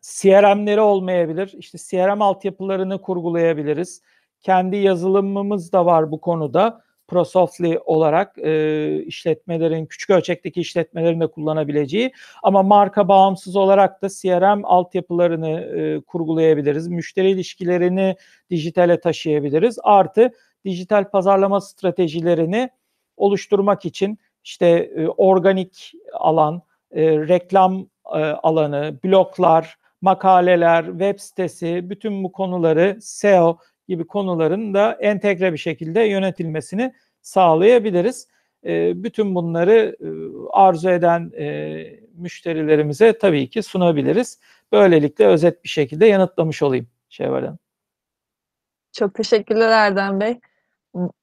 CRM'leri olmayabilir. İşte CRM altyapılarını kurgulayabiliriz. Kendi yazılımımız da var bu konuda. ProSoftly olarak e, işletmelerin, küçük ölçekteki işletmelerin de kullanabileceği ama marka bağımsız olarak da CRM altyapılarını e, kurgulayabiliriz. Müşteri ilişkilerini dijitale taşıyabiliriz. Artı dijital pazarlama stratejilerini oluşturmak için işte e, organik alan, e, reklam e, alanı, bloklar, makaleler, web sitesi, bütün bu konuları SEO gibi konuların da entegre bir şekilde yönetilmesini sağlayabiliriz. E, bütün bunları e, arzu eden e, müşterilerimize tabii ki sunabiliriz. Böylelikle özet bir şekilde yanıtlamış olayım Şevval Hanım. Çok teşekkürler Erdem Bey.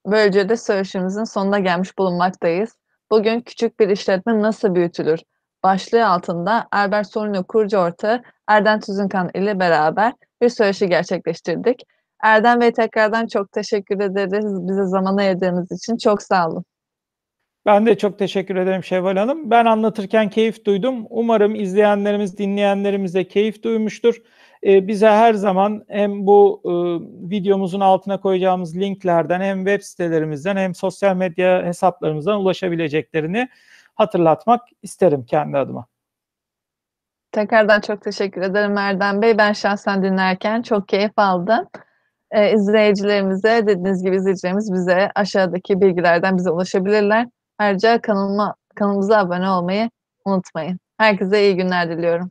Böylece de söyleşimizin sonuna gelmiş bulunmaktayız. Bugün küçük bir işletme nasıl büyütülür? Başlığı altında Albert Sorunlu kurucu ortağı Erdem Tüzünkan ile beraber bir söyleşi gerçekleştirdik. Erdem Bey tekrardan çok teşekkür ederiz. Bize zaman ayırdığınız için çok sağ olun. Ben de çok teşekkür ederim Şevval Hanım. Ben anlatırken keyif duydum. Umarım izleyenlerimiz, dinleyenlerimiz de keyif duymuştur. Ee, bize her zaman hem bu e, videomuzun altına koyacağımız linklerden hem web sitelerimizden hem sosyal medya hesaplarımızdan ulaşabileceklerini hatırlatmak isterim kendi adıma. Tekrardan çok teşekkür ederim Erdem Bey. Ben şahsen dinlerken çok keyif aldım e, izleyicilerimize dediğiniz gibi izleyicilerimiz bize aşağıdaki bilgilerden bize ulaşabilirler. Ayrıca kanalıma, kanalımıza abone olmayı unutmayın. Herkese iyi günler diliyorum.